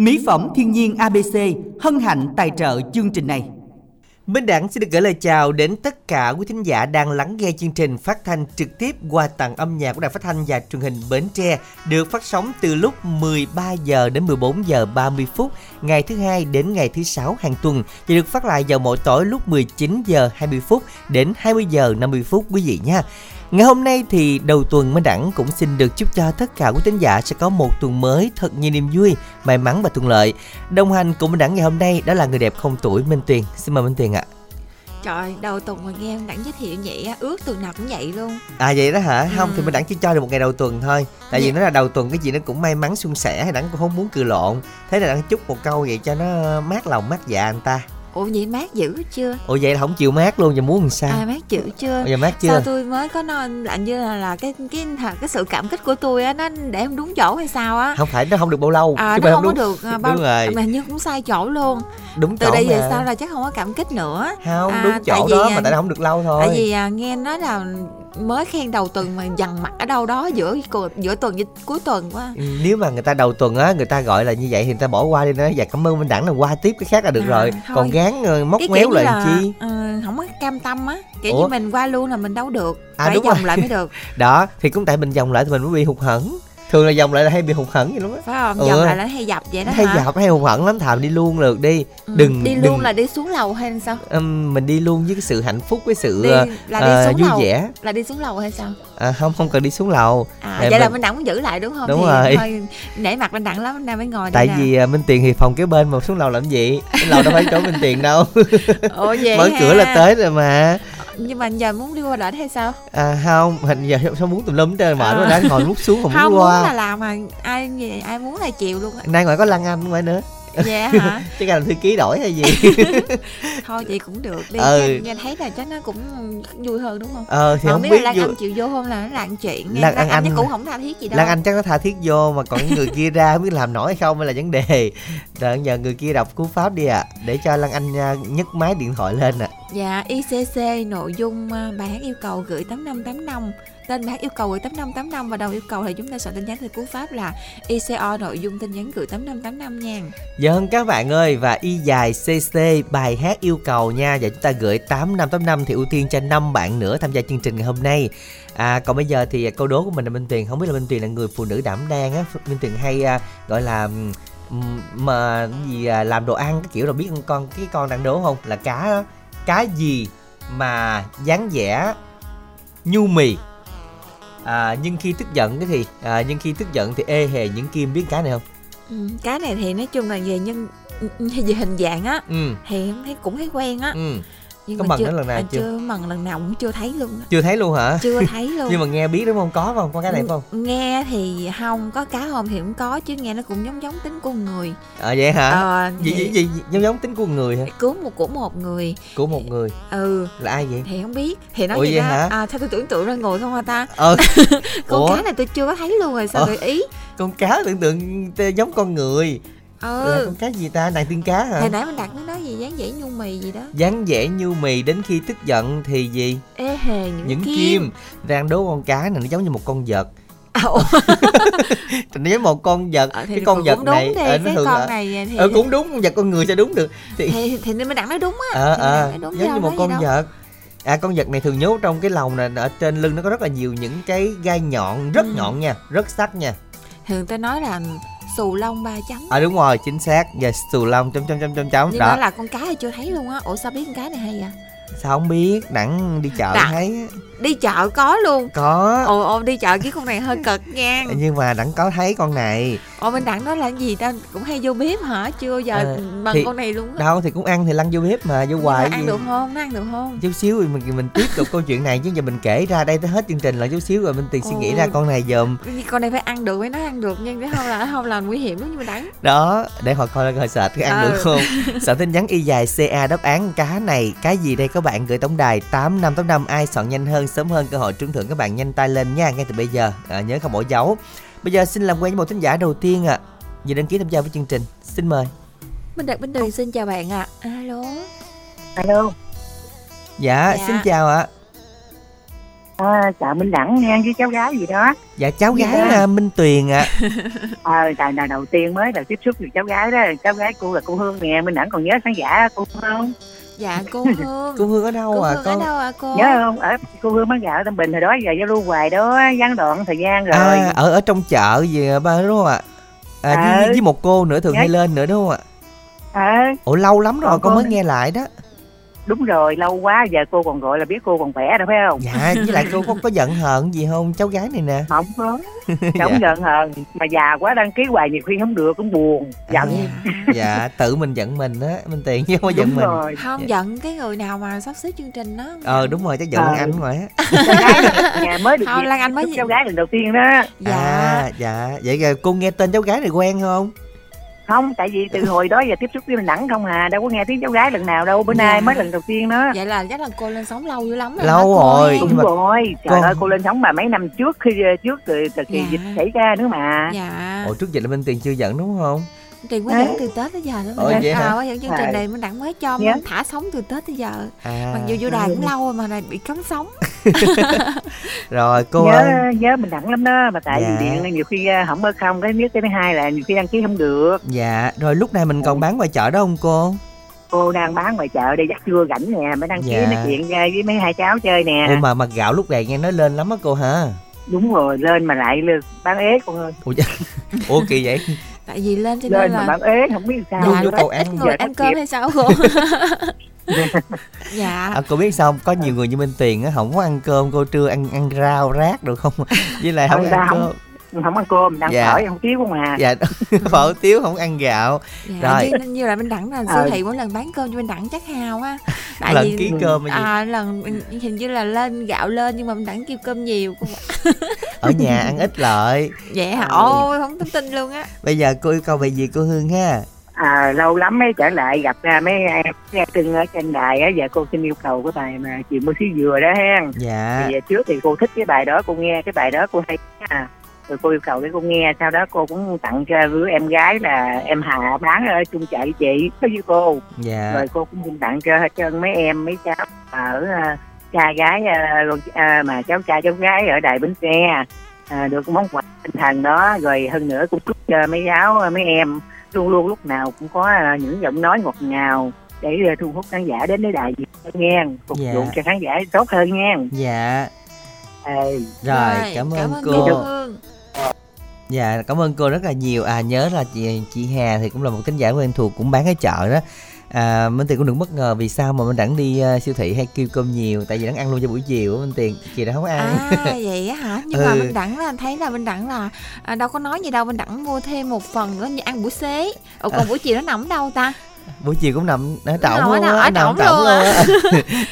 Mỹ phẩm thiên nhiên ABC hân hạnh tài trợ chương trình này. Minh Đảng xin được gửi lời chào đến tất cả quý thính giả đang lắng nghe chương trình phát thanh trực tiếp qua tặng âm nhạc của Đài Phát thanh và Truyền hình Bến Tre, được phát sóng từ lúc 13 giờ đến 14 giờ 30 phút ngày thứ hai đến ngày thứ sáu hàng tuần và được phát lại vào mỗi tối lúc 19 giờ 20 phút đến 20 giờ 50 phút, quý vị nha. Ngày hôm nay thì đầu tuần Minh Đẳng cũng xin được chúc cho tất cả quý thính giả sẽ có một tuần mới thật nhiều niềm vui, may mắn và thuận lợi. Đồng hành cùng Minh Đẳng ngày hôm nay đó là người đẹp không tuổi Minh Tuyền. Xin mời Minh Tuyền ạ. Trời, đầu tuần mà nghe em đẳng giới thiệu vậy á, ước tuần nào cũng vậy luôn À vậy đó hả? Không thì Minh Đẳng chỉ cho được một ngày đầu tuần thôi Tại vì nó là đầu tuần cái gì nó cũng may mắn suôn sẻ Hay Đẳng cũng không muốn cười lộn Thế là Đẳng chúc một câu vậy cho nó mát lòng mát dạ anh ta Ủa vậy mát dữ chưa? Ủa vậy là không chịu mát luôn, giờ muốn làm sao? À mát dữ chưa? Giờ mát chưa? Sao tôi mới có nói lạnh như là, là cái cái cái sự cảm kích của tôi á nó để em đúng chỗ hay sao á? Không phải nó không được bao lâu À chứ nó không có đúng, được à, bao đúng rồi mà như cũng sai chỗ luôn. đúng Từ chỗ đây về mà. sau là chắc không có cảm kích nữa. không À, đúng chỗ vì, đó à, mà tại nó không được lâu thôi Tại vì à, nghe nói là mới khen đầu tuần mà dằn mặt ở đâu đó giữa giữa tuần với cuối tuần quá. Ừ, nếu mà người ta đầu tuần á người ta gọi là như vậy thì người ta bỏ qua đi nói dạ cảm ơn minh đẳng là qua tiếp cái khác là được À, rồi thôi. còn gán ờ, móc cái méo lại là chi ờ, không có cam tâm á kiểu Ủa? như mình qua luôn là mình đâu được À, phải đúng vòng rồi. lại mới được đó thì cũng tại mình vòng lại thì mình mới bị hụt hẫng thường là vòng lại là hay bị hụt hẫng vậy lắm á. Phải không? Ừ. vòng lại là hay dập vậy đó hay hả? dọc hay hụt hẫng lắm thà đi luôn được đi. Ừ, đừng đi đừng- luôn là đi xuống lầu hay là sao? Ừm, mình đi luôn với cái sự hạnh phúc với sự đi ờ, là đi ờ, xuống vui lầu vẻ. là đi xuống lầu hay sao? À, không không cần đi xuống lầu. À vậy là mình- mình đặng muốn giữ lại đúng không? Đúng thì rồi. thôi nể mặt bên đặng lắm bên đặng mới ngồi tại đây nè. vì à, minh tiền thì phòng kế bên mà xuống lầu làm gì? Lầu đâu phải chỗ minh tiền đâu. Ủa vậy mở ha. cửa là tới rồi mà nhưng mà giờ muốn đi qua đỉnh hay sao? À không hình giờ sao muốn tùm lum trên mệt quá đã ngồi nút xuống không, không muốn muốn qua. là làm mà ai gì- ai muốn là chịu luôn á. Nay ngoài có lăng anh ngoài nữa dạ hả? Chứ làm thư ký đổi hay gì? Thôi chị cũng được đi Ừ. nghe, nghe thấy là chắc nó cũng vui hơn đúng không? Ờ thì Mà không biết biết là Lan Anh chịu vô không? Là nó là chuyện Lan Lan, Anh Anh, Anh- chắc cũng không tha thiết gì đâu. Lan Anh chắc nó tha thiết vô mà còn người kia ra không biết làm nổi hay không mới là vấn đề. Đợi giờ người kia đọc cú pháp đi ạ Để cho Lan Anh à, nhấc máy điện thoại lên ạ. Dạ ICC nội dung à, bài hát yêu cầu gửi 8585 Tên bài hát yêu cầu gửi 8585 và đầu yêu cầu thì chúng ta soạn tin nhắn theo cú pháp là ICO nội dung tin nhắn gửi 8585 nha. Vâng các bạn ơi và y dài CC bài hát yêu cầu nha. Và chúng ta gửi 8585 thì ưu tiên cho 5 bạn nữa tham gia chương trình ngày hôm nay. À còn bây giờ thì câu đố của mình là Minh Tuyền. Không biết là Minh Tuyền là người phụ nữ đảm đang á. Minh Tuyền hay à, gọi là mà gì à, làm đồ ăn cái kiểu là biết con con cái con đang đố không? Là cá đó. cá gì mà dáng vẻ nhu mì? À, nhưng khi tức giận cái thì à, nhưng khi tức giận thì ê hề những kim biết cá này không? Ừ, Cái này thì nói chung là về nhân về hình dạng á ừ. thì em thấy cũng thấy quen á. Ừ nhưng Có mà mần chưa, nó lần nào à, chưa? chưa mần lần nào cũng chưa thấy luôn chưa thấy luôn hả? Chưa thấy luôn. Nhưng mà nghe biết đúng không? Có không? Có cái này không? Nghe thì không có cá không thì cũng có chứ nghe nó cũng giống giống tính của người. À vậy hả? Ờ gì, gì, gì, gì giống giống tính của người hả? Cứu một của một người. Của một người. Ừ. Là ai vậy? Thì không biết. Thì nói Ủa vậy vậy đó. hả? à sao tôi tưởng tượng ra ngồi không hả ta? Ờ. Con Ủa? cá này tôi chưa có thấy luôn rồi sao Ờ. gợi ý? Con cá tưởng tượng giống con người ừ. Con cá gì ta? Nàng tiên cá hả? Hồi nãy mình đặt nó nói gì? Dáng dễ nhu mì gì đó. Dáng vẻ như mì đến khi tức giận thì gì? Ê hề những, những kim. đang đố con cá này nó giống như một con vật. À, giống một con vật. Ờ, cái con vật này đi ờ, nó thường con là này thì ờ cũng đúng con vật con người sao đúng được. Thì thì, thì nên mình đặt nó đúng á. Ờ ờ giống như một con vật. À con vật này thường nhốt trong cái lồng này ở trên lưng nó có rất là nhiều những cái gai nhọn rất Ừ. nhọn nha rất sắc nha. Thường ta nói là xù lông ba chấm. À đúng rồi chính xác. Và xù lông chấm chấm chấm chấm chấm. Nhưng đó. là con cá thì chưa thấy luôn á. Ủa sao biết con cá này hay vậy? Sao không biết? Đặng đi chợ Đặng. thấy đi chợ có luôn. Có. Ồ ồ đi chợ cái con này hơi cực nha. Nhưng mà đặng có thấy con này. Ồ bên đặng đó là gì ta? Cũng hay vô bếp hả? Chưa giờ Ờ, bằng thì- con này luôn á. đâu thì cũng ăn thì lăn vô bếp mà vô hoài ăn gì. được không? Nó ăn được không? Chút xíu thì mình mình tiếp tục câu chuyện này chứ giờ mình kể ra đây tới hết chương trình là chút xíu rồi mình tiền suy nghĩ ra con này dùm con này phải ăn được mới nói ăn được nhưng nếu không là không là nguy hiểm lắm nhưng mà đắng đó để họ coi coi sệt cái ăn Ừ. được không. Soạn tin nhắn y dài ca đáp án cá này cái gì đây các bạn? Gửi tổng đài tám năm tám năm ai soạn nhanh hơn sớm hơn cơ hội trúng thưởng các bạn nhanh tay lên nha ngay từ bây giờ. À, nhớ không bỏ dấu. Bây giờ xin làm quen với một thính giả đầu tiên ạ. À. vì đăng ký tham gia với chương trình xin mời. Minh Đạt Bình Tuyền xin chào bạn ạ. Alo. Alo. Dạ, Dạ. xin chào ạ. À, chào Minh Đẳng nha với cháu gái gì đó. Dạ cháu Dạ. gái à, minh tuyền ạ. Ờ tại là đầu tiên mới là tiếp xúc với cháu gái đó. Cháu gái cô là cô Hương nè Minh Đẳng còn nhớ khán giả cô Hương không dạ cô hương. Cô hương ở đâu cô à hương con ở đâu à cô? Nhớ không? Ở cô Hương bán gạo ở Tân Bình hồi đó giờ giao lưu hoài đó gián đoạn thời gian rồi. à ở ở trong chợ gì ba đúng không ạ? À, với, Ừ. với một cô nữa thường Dạ. hay lên nữa đúng không ạ? Ờ. Ủa lâu lắm rồi con cô mới nghe lại đó đúng rồi lâu quá giờ cô còn gọi là biết cô còn khỏe đâu phải không? Dạ với lại cô có, có giận hờn gì không? Cháu gái này nè. Không có. Dạ. không giận hờn mà già quá đăng ký hoài nhiều khi không được cũng buồn giận. Dạ. dạ tự mình giận mình á minh tiền chứ không có giận mình. rồi. Không giận cái người nào mà sắp xếp chương trình đó. Ờ đúng rồi chắc giận Ờ. anh rồi á nhà mới được Không, Lan Anh mới gì- cháu gái lần đầu tiên đó. Dạ. À dạ. Vậy là cô nghe tên cháu gái này quen không không tại vì từ hồi đó giờ tiếp xúc với mình đẳng không à đâu có nghe tiếng cháu gái lần nào đâu bữa Dạ. nay mới lần đầu tiên đó vậy là chắc là cô lên sóng lâu dữ lắm rồi Lâu rồi. đúng mà- rồi trời Con- ơi cô lên sóng mà mấy năm trước khi trước từ từ kỳ Dạ. dịch xảy ra nữa mà dạ ủa trước dịch là minh tiền chưa giận đúng không tiền mới dẫn từ tết tới giờ đó vậy hả? à, mới dẫn chương trình này mình đặng mới cho Dạ. mình thả sóng từ tết tới giờ. À. Mặc dù vô đài cũng lâu rồi mà này bị cấm sóng. Rồi cô nhớ ơi. nhớ mình đẳng lắm đó mà tại Dạ. vì điện nhiều khi à, không ở không cái nhất cái thứ hai là nhiều khi đăng ký không được. Dạ rồi lúc này mình còn bán ngoài chợ đó không cô? Cô đang bán ngoài chợ đây chắc chưa rảnh nè mới đăng ký Dạ. nói chuyện à, với mấy hai cháu chơi nè. Ủa mà mà gạo lúc này nghe nói lên lắm á cô hả đúng rồi lên mà lại lên bán ế con ơi. Ủa, ủa kỳ vậy tại vì lên cho nên lên mà là bán ế không biết sao. Dạ, ít, cầu ăn, người giờ ăn cơm hay sao? Cô dạ. À, cô biết sao không? có nhiều người như minh tiền á không có ăn cơm cô trưa ăn ăn rau rác được không? Với lại không Ăn ăn cơm không ăn cơm đang Dạ. hỏi không thiếu không à. Dạ phở tiếu không ăn gạo. Dạ Rồi. như, như là bên đẳng là Ờ. siêu thị mỗi lần bán cơm cho bên đẳng chắc hào á. Tại lần vì ký cơm hay gì? à lần hình như là lên gạo lên nhưng mà bên đẳng kêu cơm nhiều cô ở nhà ăn ít lợi. Vậy hả Ừ. ôi không tin tin luôn á. Bây giờ cô yêu cầu về gì cô hương ha? À lâu lắm mới trở lại gặp ra mấy em nghe từng ở trên đài á giờ cô xin yêu cầu cái bài mà chuyện mua xí dừa đó hen. Dạ. Thì trước thì cô thích cái bài đó cô nghe cái bài đó cô hay à rồi cô yêu cầu để cô nghe sau đó cô cũng tặng cho đứa em gái là em Hà bán ở chung chợ chị có với cô. Dạ. Rồi cô cũng tặng cho hết trơn mấy em mấy cháu ở à, cha gái à, rồi, à, mà cháu trai cháu gái ở đài bến tre à, được món quà tinh thần đó. Rồi hơn nữa cũng chúc cho mấy giáo mấy em luôn luôn lúc nào cũng có à, những giọng nói ngọt ngào để à, thu hút khán giả đến với đài Việt nghe phục Dạ. vụ cho khán giả tốt hơn nha. Dạ. Ê, rồi cảm ơn chị cô Dạ, cảm ơn cô rất là nhiều. À nhớ là chị chị Hà thì cũng là một thính giả quen thuộc cũng bán ở chợ đó. À Minh Tiền cũng đừng bất ngờ vì sao mà Minh Đẳng đi uh, siêu thị hay kêu cơm nhiều tại vì Đẳng ăn luôn cho buổi chiều á Minh Tiền, chị đã không ăn. à vậy á hả nhưng mà Ừ. bên đẳng là thấy là bên đẳng là à, đâu có nói gì đâu bên đẳng mua thêm một phần nữa như ăn buổi xế Ủa, còn buổi chiều nó nằm đâu ta buổi chiều cũng nằm ở trỏng luôn Ở nằm trỏng luôn.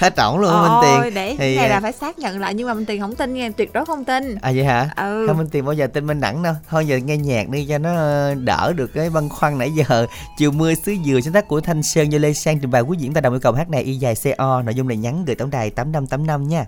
Ở trỏng luôn Minh Tiền. Để thì, cái này à, là phải xác nhận lại nhưng mà bên tiền không tin nghe tuyệt đối không tin À vậy hả? ừ Không Minh Tiền bao giờ tin Minh Đẳng đâu. Thôi giờ nghe nhạc đi cho nó ờ, đỡ được cái băn khoăn nãy giờ. Chiều mưa xứ dừa sáng tác của Thanh Sơn do Lê Sang trình bày quý diễn ta đồng yêu cầu hát này y dài CO nội dung này nhắn gửi tổng đài 8585 nha.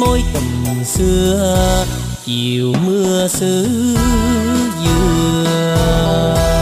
môi tầm xưa chiều mưa xứ dừa.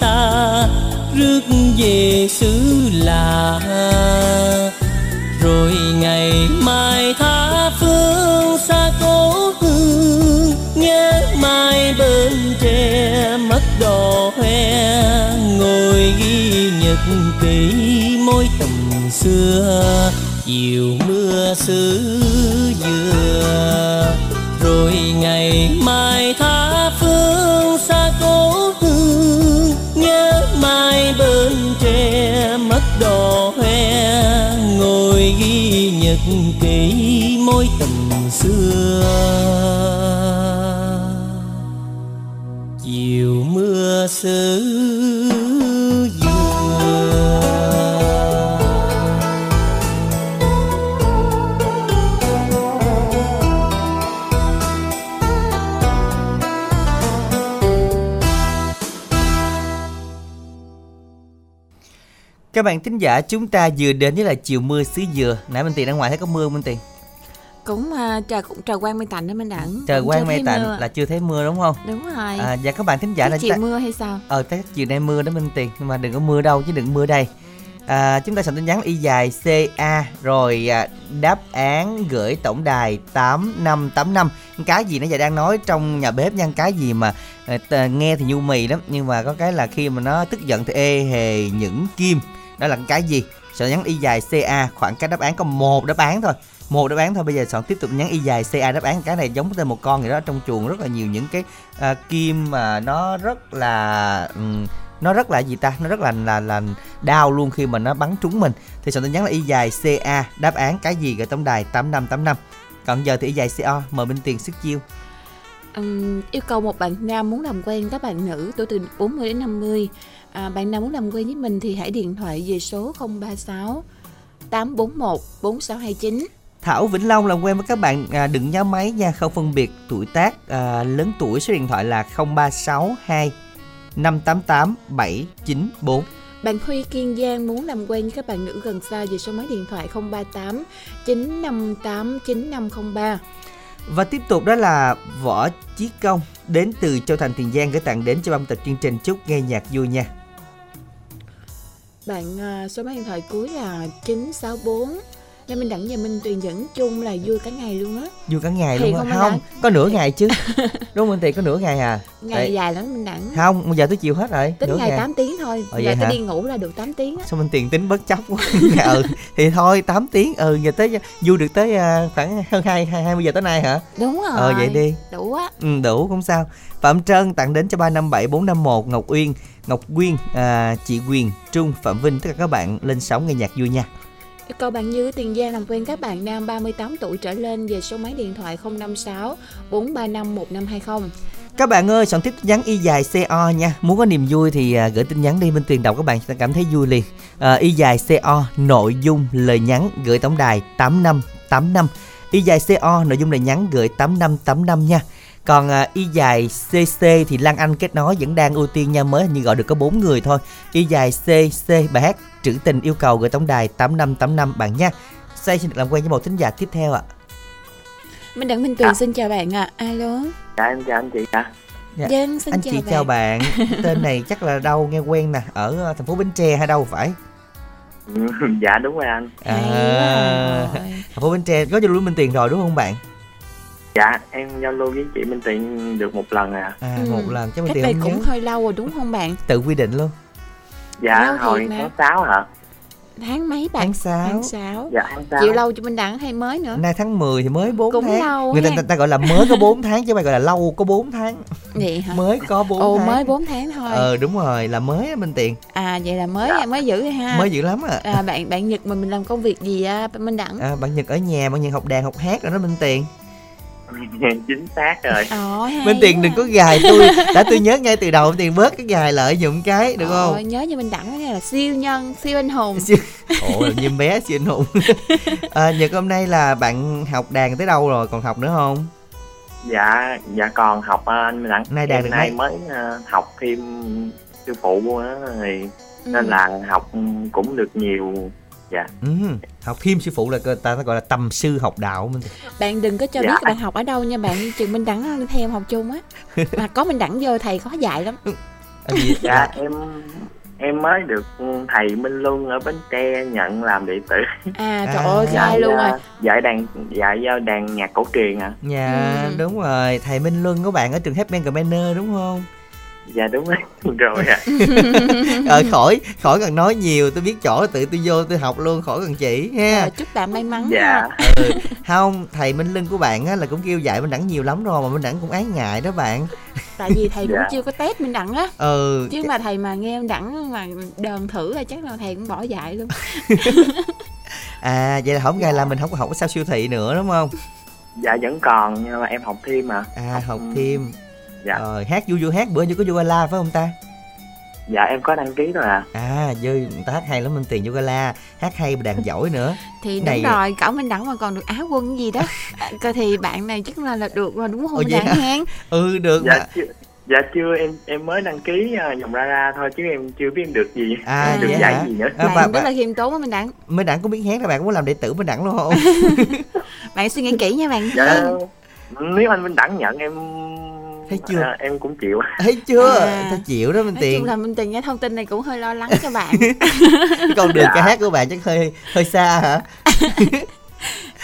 ta rước về xứ lạ rồi ngày mai tha phương xa cố hương, nhớ mai bên tre mất đò hoe, ngồi ghi nhật kỷ mối tầm xưa, chiều mưa xứ dừa. Rồi ngày mai tha nhật ký Các bạn thính giả chúng ta vừa đến với là chiều mưa xứ dừa. Nãy Minh Tiền ra ngoài thấy có mưa không Minh Tiền? cũng uh, trời cũng trời quang mây tạnh đó minh đẳng Trời Cũng quang mây tạnh mưa. là chưa thấy mưa đúng không? đúng rồi À, và các bạn thính giả là chiều mưa hay sao Ờ, tới chiều nay mưa đó Minh Tiền Nhưng mà đừng có mưa đâu chứ đừng mưa đây à, Chúng ta soạn tin nhắn y dài CA Rồi à, đáp án gửi tổng đài 8585 Cái gì nó giờ đang nói trong nhà bếp nha Cái gì mà à, nghe thì nhu mì lắm Nhưng mà có cái là khi mà nó tức giận thì ê hề những kim đó là cái gì? Sợ nhắn y dài CA Khoảng cách đáp án có một đáp án thôi. Một đáp án thôi bây giờ soạn tiếp tục nhắn y dài ca đáp án. Cái này giống tên một con gì đó trong chuồng rất là nhiều những cái à, kim mà nó rất là um, nó rất là gì ta? Nó rất là là là đau luôn khi mà nó bắn trúng mình. Thì soạn tin nhắn là y dài ca đáp án cái gì gửi tổng đài 8585 còn giờ thì y dài co mời bên tiền sức chiêu. Um, yêu cầu một bạn nam muốn làm quen các bạn nữ tuổi từ 40 đến 50 à, bạn nào muốn làm quen với mình thì hãy điện thoại về số 036 841 4629 Thảo Vĩnh Long làm quen với các bạn à, đừng nhớ máy nha không phân biệt tuổi tác à, lớn tuổi số điện thoại là 0362 588 794 Bạn Huy Kiên Giang muốn làm quen với các bạn nữ gần xa về số máy điện thoại 038 958 9503. Và tiếp tục đó là Võ Chí Công đến từ Châu Thành Tiền Giang gửi tặng đến cho ban tập chương trình chúc nghe nhạc vui nha. Bạn à, số máy điện thoại cuối là 964. Nên mình đẳng và Minh Tuyền dẫn chung là vui cả ngày luôn á. Vui cả ngày luôn không á. Không, Đặng? có nửa ngày chứ. Đúng không Tiền có nửa ngày à? Ngày Đấy. dài lắm Minh đẳng. Không, bây giờ tới chiều hết rồi. Tính nửa ngày 8 tiếng thôi. Ờ, Giờ tôi đi ngủ là được 8 tiếng á. Sao mình tiền tính bất chấp quá. ừ, thì thôi 8 tiếng. Ừ, giờ tới vui được tới à, khoảng hơn 2 20 giờ tới nay hả? Đúng rồi. Ờ vậy đi. Đủ á. Ừ, đủ không sao Phạm Trân tặng đến cho 357 451 Ngọc Uyên Ngọc Quyên à, chị Quyền Trung Phạm Vinh tất cả các bạn lên sóng nghe nhạc vui nha Yêu cầu bạn Như Tiền Giang làm quen các bạn nam 38 tuổi trở lên về số máy điện thoại 056 435 1520. các bạn ơi soạn tiếp tin nhắn y dài co nha. Muốn có niềm vui thì à, gửi tin nhắn đi. Bên tuyền đọc các bạn sẽ cảm thấy vui liền. À, y dài co nội dung lời nhắn gửi tổng đài 8585 y dài co nội dung lời nhắn gửi 8585 nha còn à, y dài cc thì Lan Anh kết nối vẫn đang ưu tiên nha mới hình như gọi được có 4 người thôi y dài cc bài hát trữ tình yêu cầu gửi tổng đài 8585 bạn nha Say xin được làm quen với một thính giả tiếp theo ạ Minh Đặng Minh Tuyền xin chào bạn ạ. Alo. dạ em chào anh chị ạ Dạ. Dân xin anh chào chị bạn. chào bạn tên này chắc là đâu nghe quen nè ở ờ, thành phố bến tre hay đâu phải dạ đúng rồi anh à, rồi. thành phố bến tre có cho lưu minh tiền rồi đúng không bạn dạ em giao lưu với chị Minh Tiền được một lần à à Ừ. một lần chắc minh đây cũng nhớ hơi lâu rồi đúng không bạn? tự quy định luôn dạ thiệt hồi tháng sáu hả Tháng mấy bạn? tháng 6 Tháng 6. dạ tháng sáu Chịu lâu cho Minh Đặng hay mới nữa? nay tháng 10 thì mới 4 Cũng tháng lâu người ta, ta, ta gọi là mới có 4 tháng chứ mày gọi là lâu có 4 tháng Vậy hả? mới có 4 Ồ tháng mới 4 tháng thôi. ờ đúng rồi là mới á minh tiền À vậy là mới mới giữ rồi ha. mới dữ lắm à. À bạn bạn Nhật mà mình làm công việc gì à Minh Đặng? à bạn nhật ở nhà bạn nhật học đàn học hát rồi đó minh tiền chính xác rồi. Ồ minh tiền đừng có gài tôi. Đã tôi nhớ ngay từ đầu minh tiền bớt cái gài lợi dụng cái được Ồ, không? nhớ như Minh Đặng cái là siêu nhân, siêu anh hùng. Siêu- ồ như bé siêu anh hùng. À, nhật hôm nay là bạn học đàn tới đâu rồi còn học nữa không? Dạ dạ còn học à, anh Minh Đặng. Nay đàn được nay mới à, học thêm sư phụ á thì Ừ. nên là học cũng được nhiều dạ ừ, học thêm sư phụ là người ta gọi là tầm sư học đạo minh Bạn đừng có cho Dạ. biết bạn học ở đâu nha bạn, chừng Minh Đặng theo em học chung á. Mà có Minh Đặng vô thầy khó dạy lắm. à, gì, dạ em em mới được thầy Minh Luân ở Bến Tre nhận làm đệ tử À trời À. ơi sai luôn à, rồi. dạy đàn dạy giao đàn nhạc cổ truyền à dạ Ừ. đúng rồi thầy minh luân của bạn ở trường Happy Manor đúng không dạ đúng rồi. Rồi ạ. Ờ khỏi khỏi cần nói nhiều. Tôi biết chỗ tự tôi vô tôi học luôn khỏi cần chỉ ha. Rồi, chúc bạn may mắn. Dạ. Ừ. không thầy minh luân của bạn á là cũng kêu dạy minh đẳng nhiều lắm rồi mà minh đẳng cũng ái ngại đó bạn. Tại vì thầy cũng Dạ. chưa có test Minh Đặng á. ừ. Chứ mà thầy mà nghe Minh Đặng mà đờn thử là chắc là thầy cũng bỏ dạy luôn. à vậy là không ngày là mình không có học ở sao siêu thị nữa đúng không? Dạ vẫn còn nhưng mà em học thêm mà. À học thêm dạ. Rồi hát vui vui hát bữa như có vui la phải không ta? Dạ em có đăng ký rồi à à dư người ta hát hay lắm minh tiền yoga la hát hay mà đàn giỏi nữa. Thì Này- đúng rồi, cậu Minh Đặng mà còn được áo quân gì đó. À, coi thì bạn này chắc là, là được rồi đúng không Ồ, hả? hen? ừ được dạ mà. chưa, dạ chưa em em mới đăng ký uh, dòng ra ra thôi chứ em chưa biết em được gì. À, được vậy dạy hả? gì nữa. À, bạn rất là khiêm tốn á Minh Đẳng. Minh Đẳng cũng biết hát là bạn có muốn làm đệ tử Minh Đẳng luôn không? bạn suy nghĩ kỹ nha bạn. Dạ. Nếu anh Minh Đẳng nhận em Thấy chưa? à, em cũng chịu Thấy chưa? À. Ta chịu đó Minh nói Tiền. chung là Minh Tiền nghe thông tin này cũng hơi lo lắng cho bạn Cái con đường ca hát của bạn chắc hơi hơi xa hả?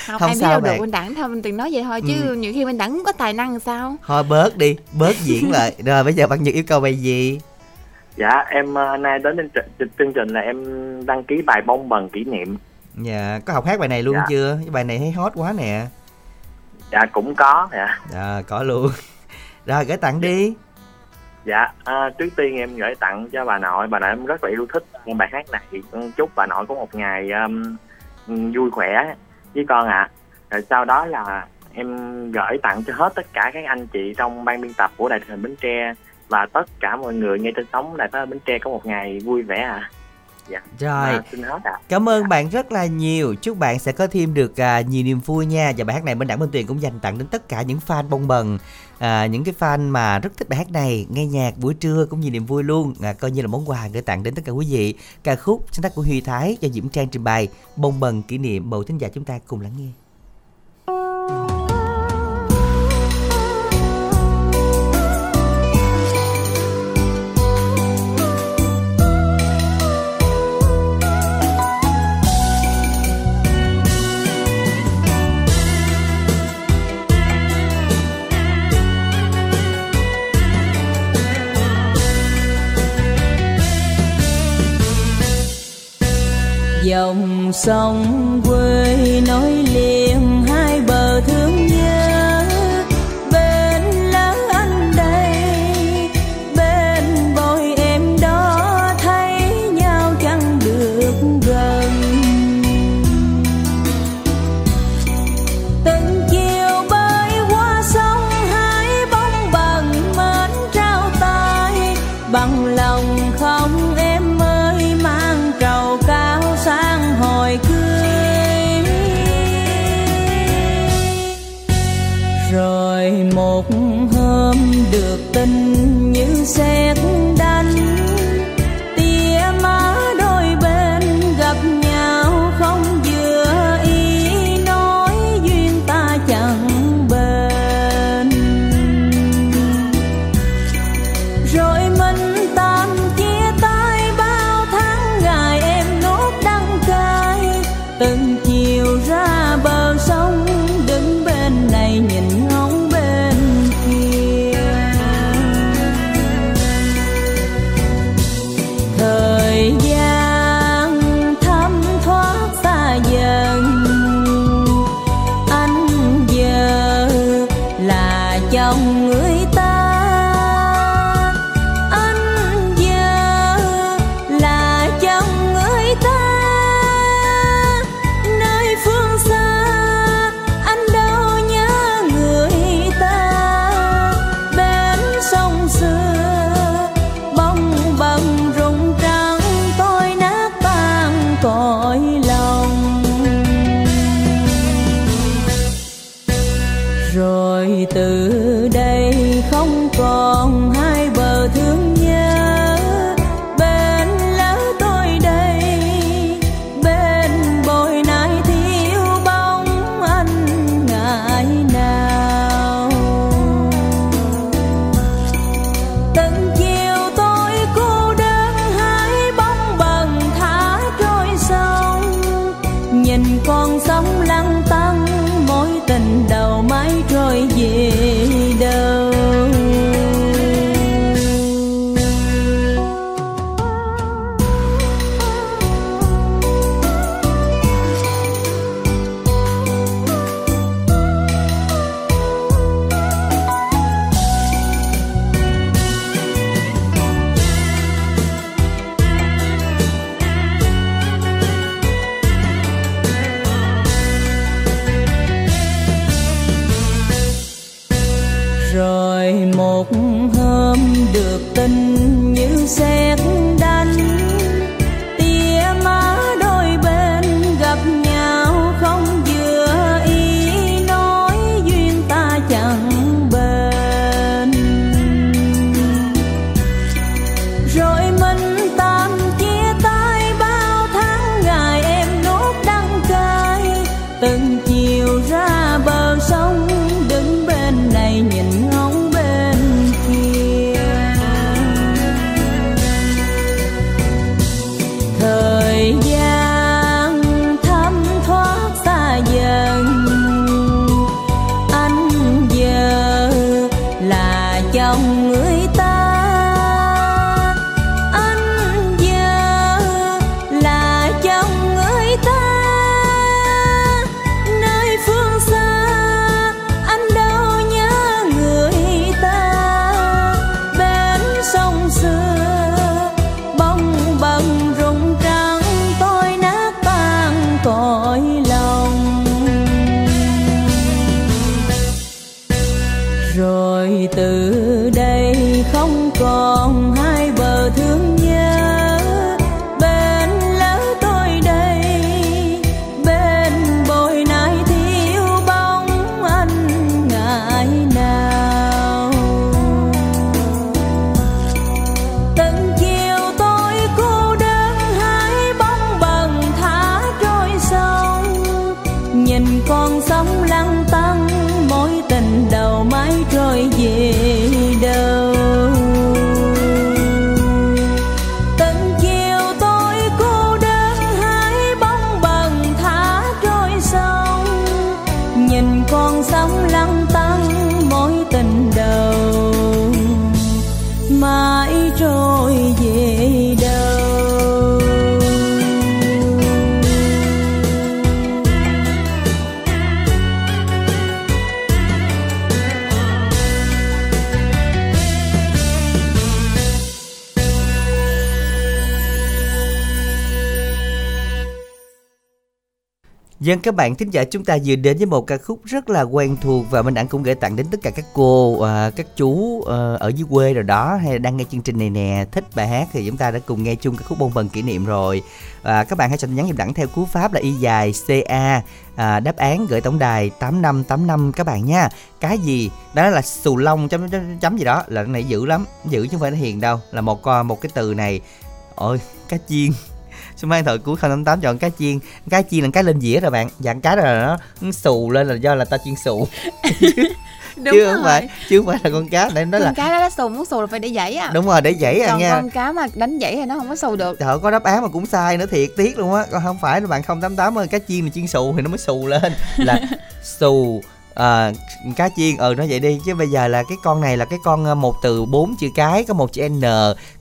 không, Không ai biết sao đâu bạn. được Minh Đẳng thôi Minh Tiền nói vậy thôi chứ Ừ. nhiều khi Minh Đẳng có tài năng sao Thôi bớt đi, bớt diễn lại. Rồi bây giờ bạn Nhật yêu cầu bài gì? dạ em uh, nay đến chương trình, chương trình là em đăng ký bài bông bần kỷ niệm Dạ, có học hát bài này luôn Dạ. chưa? Cái bài này thấy hot quá nè. dạ cũng có dạ Dạ, có luôn. Rồi gửi tặng đi. dạ à, trước tiên em gửi tặng cho bà nội. Bà nội em rất là yêu thích bài hát này. Chúc bà nội có một ngày um, vui khỏe với con ạ. Rồi sau đó là em gửi tặng cho hết tất cả các anh chị trong ban biên tập của đài truyền hình bến tre và tất cả mọi người nghe trên sóng đài phát bến tre có một ngày vui vẻ ạ. Rồi, à, xin hết ạ. Cảm ơn bạn rất là nhiều. Chúc bạn sẽ có thêm được à, nhiều niềm vui nha. Và bài hát này bên Đảng Minh Tuyền cũng dành tặng đến tất cả những fan bông bần, à, những cái fan mà rất thích bài hát này, nghe nhạc buổi trưa cũng như niềm vui luôn. À, coi như là món quà gửi tặng đến tất cả quý vị. Ca khúc sáng tác của Huy Thái do Diễm Trang trình bày, bông bần kỷ niệm bầu thính giả chúng ta cùng lắng nghe. Dòng sông quê nói. Dân các bạn thính giả chúng ta vừa đến với một ca khúc rất là quen thuộc và Minh Đẳng cũng gửi tặng đến tất cả các cô, à, các chú à, ở dưới quê rồi đó hay là đang nghe chương trình này nè, thích bài hát thì chúng ta đã cùng nghe chung ca khúc bông bần kỷ niệm rồi. À, các bạn hãy cho nhắn giùm Đẳng theo cú pháp là y dài CA à, đáp án gửi tổng đài 8585 các bạn nha. Cái gì? Đó là xù lông chấm chấm chấm gì đó là cái này dữ lắm, dữ chứ không phải nó hiền đâu, là một một cái từ này. Ôi, cá chiên máy điện thoại cuối 088 chọn cá chiên. Cá chiên là cái lên dĩa rồi bạn. Dạng đó là nó, xù lên là do là ta chiên xù. Đúng chứ rồi không phải chứ không phải là con cá để nó con là cá đó nó xù muốn xù là phải để dãy á. Đúng rồi để dãy à còn nha. con cá mà đánh dãy thì nó không có xù được. Trời có đáp án mà cũng sai nữa thiệt tiếc luôn á. Còn không phải là bạn 088 ơi cá chiên là chiên xù thì nó mới xù lên. Là xù à, cá chiên ừ nó vậy đi. Chứ bây giờ là cái con này là cái con ờ, một từ bốn chữ cái có một chữ n.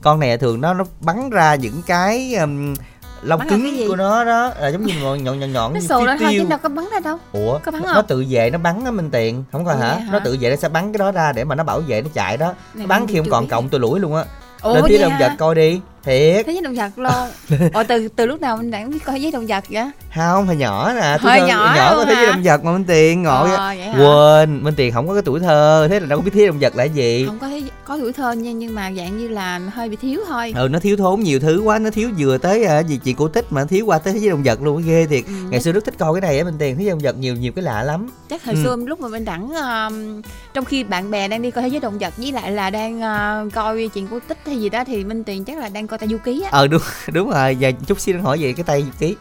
Con này thường nó nó bắn ra những cái um, lông Bắn cứng của nó đó là giống như nhọn nhọn nhọn nhọn nó như xù lên thôi chứ đâu có bắn ra đâu ủa Có bắn nó không? tự vệ nó bắn á minh tiền không có hả? hả? nó tự vệ nó sẽ bắn cái đó ra để mà nó bảo vệ nó chạy đó Này nó bắn khi không còn biết. cộng tôi lũi luôn á lên động vật hả? coi đi thiệt. Thế giới động vật luôn. Ủa từ từ lúc nào mình đã coi thế giới động vật vậy? Không hồi nhỏ nè. Hồi thơ- nhỏ nhỏ có thế giới động vật mà minh tiền ngộ Ờ, quên minh tiền không có cái tuổi thơ. Thế là đâu có biết thế giới động vật là gì. Không có thế, có tuổi thơ nha nhưng mà dạng như là hơi bị thiếu thôi. Ừ nó thiếu thốn nhiều thứ quá. Nó thiếu vừa tới à, gì chị cổ tích mà nó thiếu qua tới thế giới động vật luôn. Ghê thiệt. Ừ, ngày xưa rất thích coi cái này á minh tiền. Thế giới động vật nhiều nhiều cái lạ lắm. Chắc hồi Ừ. xưa lúc mà bên đẳng um, trong khi bạn bè đang đi coi thế giới động vật với lại là đang uh, coi chuyện cổ tích hay gì đó thì minh tiền chắc là đang coi ta du ký á. Ờ đúng đúng rồi. Giờ chút xíu hỏi về cái tay ký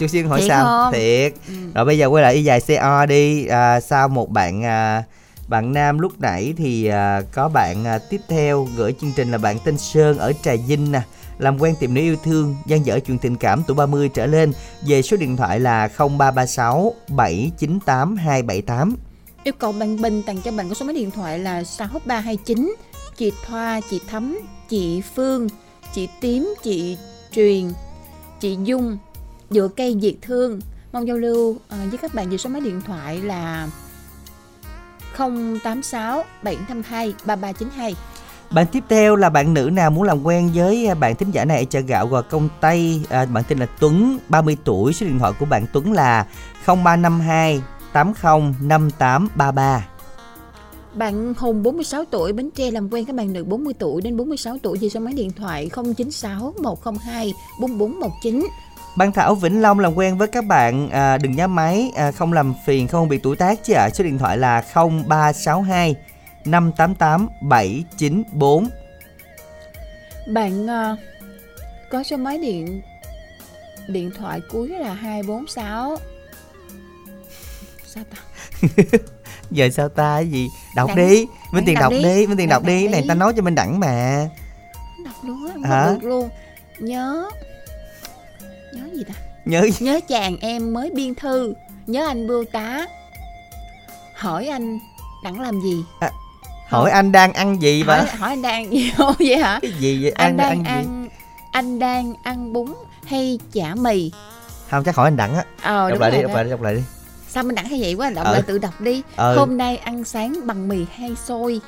chút xíu hỏi Thiệt sao. không? thiệt. Ừ. rồi bây giờ quay lại y dài co đi. À, sau một bạn à, bạn nam lúc nãy thì à, có bạn à, tiếp theo gửi chương trình là bạn tên sơn ở trà vinh nè. Làm quen tìm nữ yêu thương gian dở chuyện tình cảm tuổi 30 trở lên. Về số điện thoại là 0336 798 278 yêu cầu bạn Bình tặng cho bạn có số máy điện thoại là 6329 chị Thoa, chị Thắm, chị Phương, chị Tím, chị Truyền, chị Dung, dựa cây diệt thương. Mong giao lưu ờ, với các bạn về số máy điện thoại là 086 752 3392. Bạn tiếp theo là bạn nữ nào muốn làm quen với ờ, bạn thính giả này chợ gạo gò công Tây à, Bạn tên là Tuấn 30 tuổi Số điện thoại của bạn Tuấn là 0352 805833 bạn Hùng 46 tuổi Bến Tre làm quen các bạn nữ 40 tuổi đến 46 tuổi về số máy điện thoại 096 102 4419. Ban Thảo Vĩnh Long làm quen với các bạn à, đừng nhá máy à, không làm phiền không bị tuổi tác chứ ạ. Số điện thoại là 0362 588 794. Bạn ờ, có số máy điện điện thoại cuối là 246 sao ta Giờ sao ta cái gì? Đọc Đặng- đi. Minh Đặng Tiền đọc đọc đi. Minh Tiền Đặng đọc đi. đọc Này ta nói cho Minh Đẳng mà. đọc luôn á không Hả? được luôn nhớ nhớ gì ta Nhớ nhớ chàng em mới biên thư nhớ anh bưu tá hỏi anh đặng làm gì hỏi anh đang ăn gì hỏi, và hỏi anh đang gì không vậy hả cái gì vậy? anh Ăn đang ăn gì? ăn anh đang ăn bún hay chả mì Không chắc hỏi anh Đẳng á. ờ Đọc lại đi, đọc đó. lại đi, đọc lại đi. Sao mình đặng hay vậy quá đọc Ờ. lại tự đọc đi Ờ. hôm nay ăn sáng bằng mì hay xôi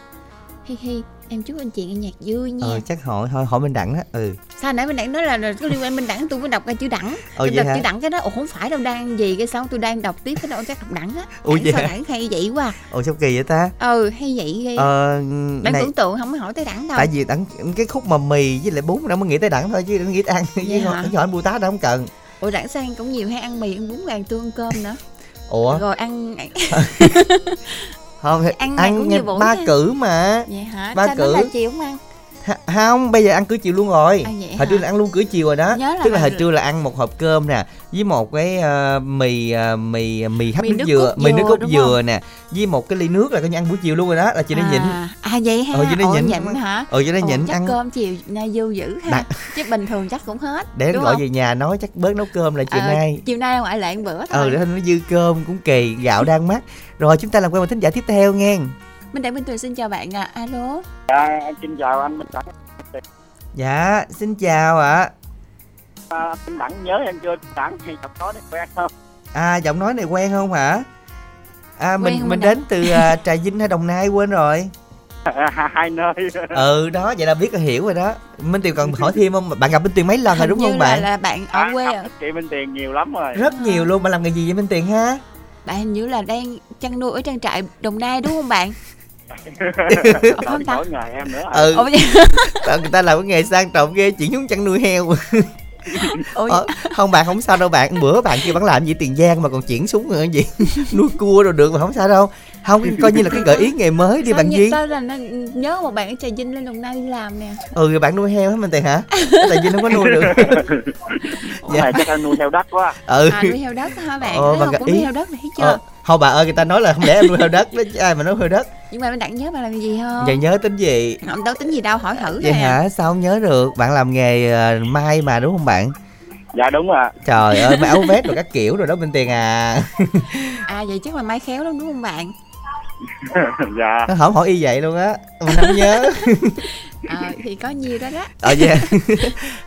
hi hi em chúc anh chị nghe nhạc vui nha Ờ chắc hỏi hỏi hỏi Minh Đẳng á. Ừ. sao nãy mình đặng nói là, có liên quan bên đẳng tôi mới đọc ra chữ đẳng Ờ tôi đọc hả? chữ đẳng cái đó ồ không phải đâu đang gì cái sao tôi đang đọc tiếp cái đó chắc đọc đẳng á Ủa Đẳng vậy sao đẳng hay vậy quá à? Ồ sao kỳ vậy ta? ừ hay vậy ghê Ờ bạn này tưởng tượng không có hỏi tới đẳng đâu tại vì đẳng cái khúc mà mì với lại bún đâu mới nghĩ tới đẳng thôi chứ đừng nghĩ tới ăn với hỏi bưu tá đâu không cần. ủa đẳng sang cũng nhiều hay ăn mì ăn bún gà tương cơm nữa Ủa? Rồi ăn không Ăn ăn nghe buổi ba cử mà. vậy hả? Ba sao đó là cử. chiều không ăn H- không bây giờ ăn cử chiều luôn rồi. À, vậy hồi hả? trưa là ăn luôn cử chiều rồi đó. Nhớ là tức là hồi trưa là ăn một hộp cơm nè với một cái ờ, mì ờ, mì mì hấp Mì nước nước dừa cốt mì nước dừa, cốt đúng dừa nè với một cái ly nước là coi như ăn buổi chiều luôn rồi đó là chị đã nhịn. à, à vậy ha. Ờ, chị Ồ, nhịn. nhịn hả? Ừ chị Ồ, nhịn chắc ăn. cơm chiều nay dư dữ ha. Đặt- chứ bình thường chắc cũng hết để đúng gọi không? về nhà nói chắc bớt nấu cơm lại chiều Ờ, nay. chiều nay ngoại lệ một bữa thôi. ờ để nó dư cơm cũng kỳ gạo đang mắc. Rồi chúng ta làm quen một thính giả tiếp theo nghe Minh Đặng Minh Tuyền xin chào bạn ạ. Alo. Dạ, xin chào anh Minh Đẳng. dạ xin chào ạ À, anh Đẳng nhớ em chưa? Đẳng thì đọc nói đấy quen không? à giọng nói này quen không hả à Quen mình mình đến từ à, trà vinh hay đồng nai quên rồi À, hai nơi ừ đó vậy là biết là hiểu rồi đó minh tuyền còn hỏi thêm không bạn gặp minh tuyền mấy lần rồi đúng như không là, bạn là bạn ở quê gặp à? chị Minh Tiền nhiều lắm rồi rất nhiều luôn bạn làm nghề gì vậy minh tuyền ha bạn hình như là đang chăn nuôi ở trang trại đồng nai đúng không bạn không ta? Nghề em nữa ừ. Ủa, Bạn người ta làm cái nghề sang trọng ghê chuyển xuống chăn nuôi heo. Ờ, không bạn không sao đâu bạn. Bữa bạn kia bạn làm gì tiền giang mà còn chuyển xuống rồi gì nuôi cua rồi được mà không sao đâu. Không coi như là cái gợi ý nghề mới đi sao bạn duy sao là nó nhớ một bạn ở trà vinh lên đồng nai đi làm nè? Ừ rồi bạn nuôi heo hả minh tiền hả? Tại vì không có nuôi được. Ủa này chắc anh nuôi theo đất quá. Ừ. À nuôi heo đất hả bạn? Ờ, bạn không gợi cũng nuôi ý. heo đất này thấy chưa? ờ, thôi bà ơi người ta nói là không để em nuôi heo đất đó chứ ai mà nói heo đất. Nhưng mà mình đặng nhớ bạn làm gì không? Vậy nhớ tính gì. Không đâu tính gì đâu hỏi thử vậy hả? Sao không nhớ được? Bạn làm nghề ờ, mai mà đúng không bạn? Dạ đúng rồi trời ơi mấy áo vest rồi các kiểu rồi đó minh tiền à. À vậy chắc là mai khéo lắm đúng không bạn? Dạ. Nó không hỏi y vậy luôn á mình không nhớ. À, thì có nhiều đó đó. Ờ dạ.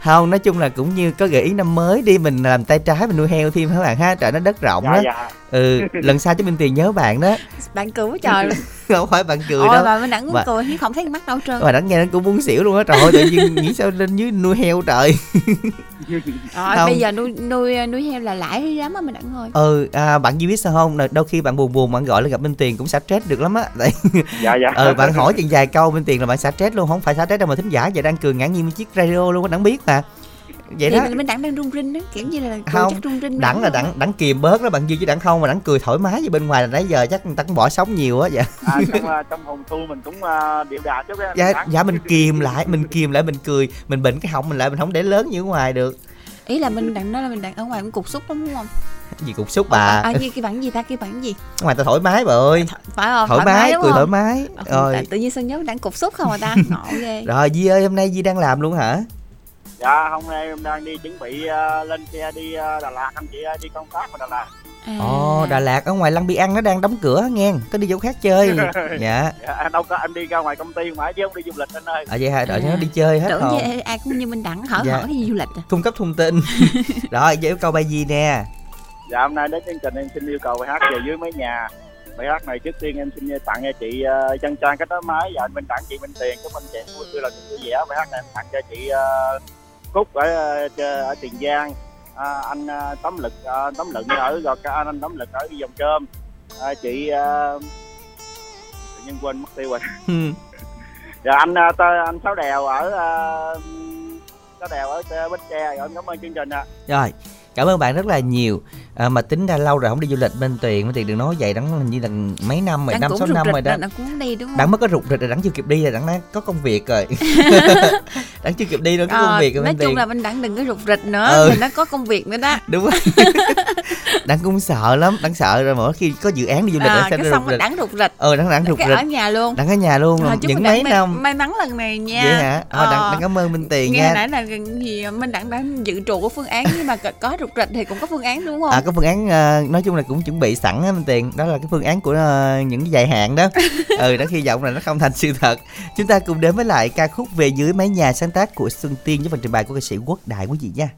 Không nói chung là cũng như có gợi ý năm mới đi mình làm tay trái mình nuôi heo thêm các bạn ha? Trời nó đất rộng dạ đó dạ ừ lần sau cho minh tiền nhớ bạn đó. Bạn cười quá trời không phải bạn cười ôi đâu. mà mình đặng Mà- cười nhưng không thấy mắt đâu trơn. Mà đã nghe nó cũng muốn xỉu luôn á trời ơi tự nhiên nghĩ sao lên dưới nuôi heo trời. Rồi bây giờ nuôi nuôi nuôi heo là lãi lắm á mình đặng ơi. Ừ à, bạn gì biết sao không? Là đôi khi bạn buồn buồn bạn gọi lên gặp minh tiền cũng xả stress được lắm á. Tại dạ dạ. Ừ bạn hỏi chừng vài câu minh tiền là bạn xả stress luôn không phải xả stress đâu mà thính giả giờ đang cười ngã nhiên chiếc radio luôn có đẳng biết mà vậy thì đó. mình, mình đặng đang rung rinh đó kiểu như là Không, rung rinh đẳng là đẳng đẳng kìm bớt đó bạn duy chứ đẳng không mà đẳng cười thoải mái với bên ngoài là nãy giờ chắc người ta cũng bỏ sống nhiều á dạ à, trong à, trong hồn tu mình cũng à, điệu đà chút á dạ, dạ mình kìm lại mình kìm lại mình cười mình bệnh cái họng mình lại mình không để lớn như ở ngoài được. Ý là mình đặng nói là mình đặng ở ngoài cũng cục xúc lắm đúng không? Gì cục xúc à, bà? À kia cái bản gì ta kia bản gì? Ngoài ta thoải mái bà ơi. Phải không? Thoải mái đúng cười thoải mái. Ờ, rồi. tự nhiên sân nhớ đặng cục xúc không à ta? Ngộ ghê. Rồi Di ơi hôm nay Di đang làm luôn hả dạ hôm nay em đang đi chuẩn bị à, lên xe đi à, Đà Lạt. Anh chị ơi, đi công tác ở Đà Lạt. À, ồ Đà Lạt ở ngoài Lăng Bi Ăn nó đang đóng cửa nghe. Có đi chỗ khác chơi. Dạ. Dạ, anh đâu có anh đi ra ngoài công ty mà chứ không đi du lịch anh ơi. À vậy hả? Đợi cho nó À, đi chơi hết tưởng không ai cũng như mình đặng hỏi Dạ. hỏi cái du lịch à? Cung cấp thông tin. Rồi giờ yêu cầu bài gì nè? Dạ hôm nay đến chương trình em xin yêu cầu bài hát về dưới mái nhà bài hát này trước tiên em xin tặng cho chị uh, chân trang cách đó máy. Và anh minh tặng chị minh tiền. Chúc anh chị vui tươi là vui vẻ. Bài hát này em tặng cho chị uh, cúc ở ở, tiền giang. À, anh uh, tấm lực uh, tấm lực ở gò ca anh tấm lực ở dòng cơm à, chị uh, tự nhiên quên mất tiêu rồi. Ừ. dạ anh uh, tơ, anh sáu đèo ở uh, sáu đèo ở bến tre. Em cảm ơn chương trình ạ. Rồi cảm ơn bạn rất là nhiều. À, mà tính ra lâu rồi không đi du lịch bên tiền bên tiền đừng nói vậy đắng hình như là mấy năm rồi đặng năm sáu rụt năm rồi đó. đặng cũng đi đúng không? Đắng mới có rụt rịch rồi đắng chưa kịp đi rồi đắng có công việc rồi. Đắng chưa kịp đi đâu có công Ờ, việc rồi nói bên chung tiền là mình đặng đừng có rụt rịch nữa Ừ. mình đã có công việc nữa đó. Đúng rồi. Đắng cũng sợ lắm đắng sợ rồi mỗi khi có dự án đi du lịch à, đắng sẽ cái rụt rịch. đặng rụt rịch. Ờ đắng đắng rụt rịch. ở nhà luôn. Đắng ở nhà luôn chúc những mấy năm. may mắn lần này nha. Vậy hả? Ờ, đắng, đắng cảm ơn minh tiền nghe nãy là gì mình đặng đã dự trù của phương án nhưng mà có- có rụt rịch thì cũng có phương án đúng không? À, có phương án ờ, nói chung là cũng chuẩn bị sẵn á Minh Tiền. Đó là cái phương án của ờ, những cái dài hạn đó. Ừ đó hy vọng là nó không thành sự thật. Chúng ta cùng đến với lại ca khúc về dưới mái nhà sáng tác của Xuân Tiên với phần trình bày của ca sĩ Quốc Đại quý vị nha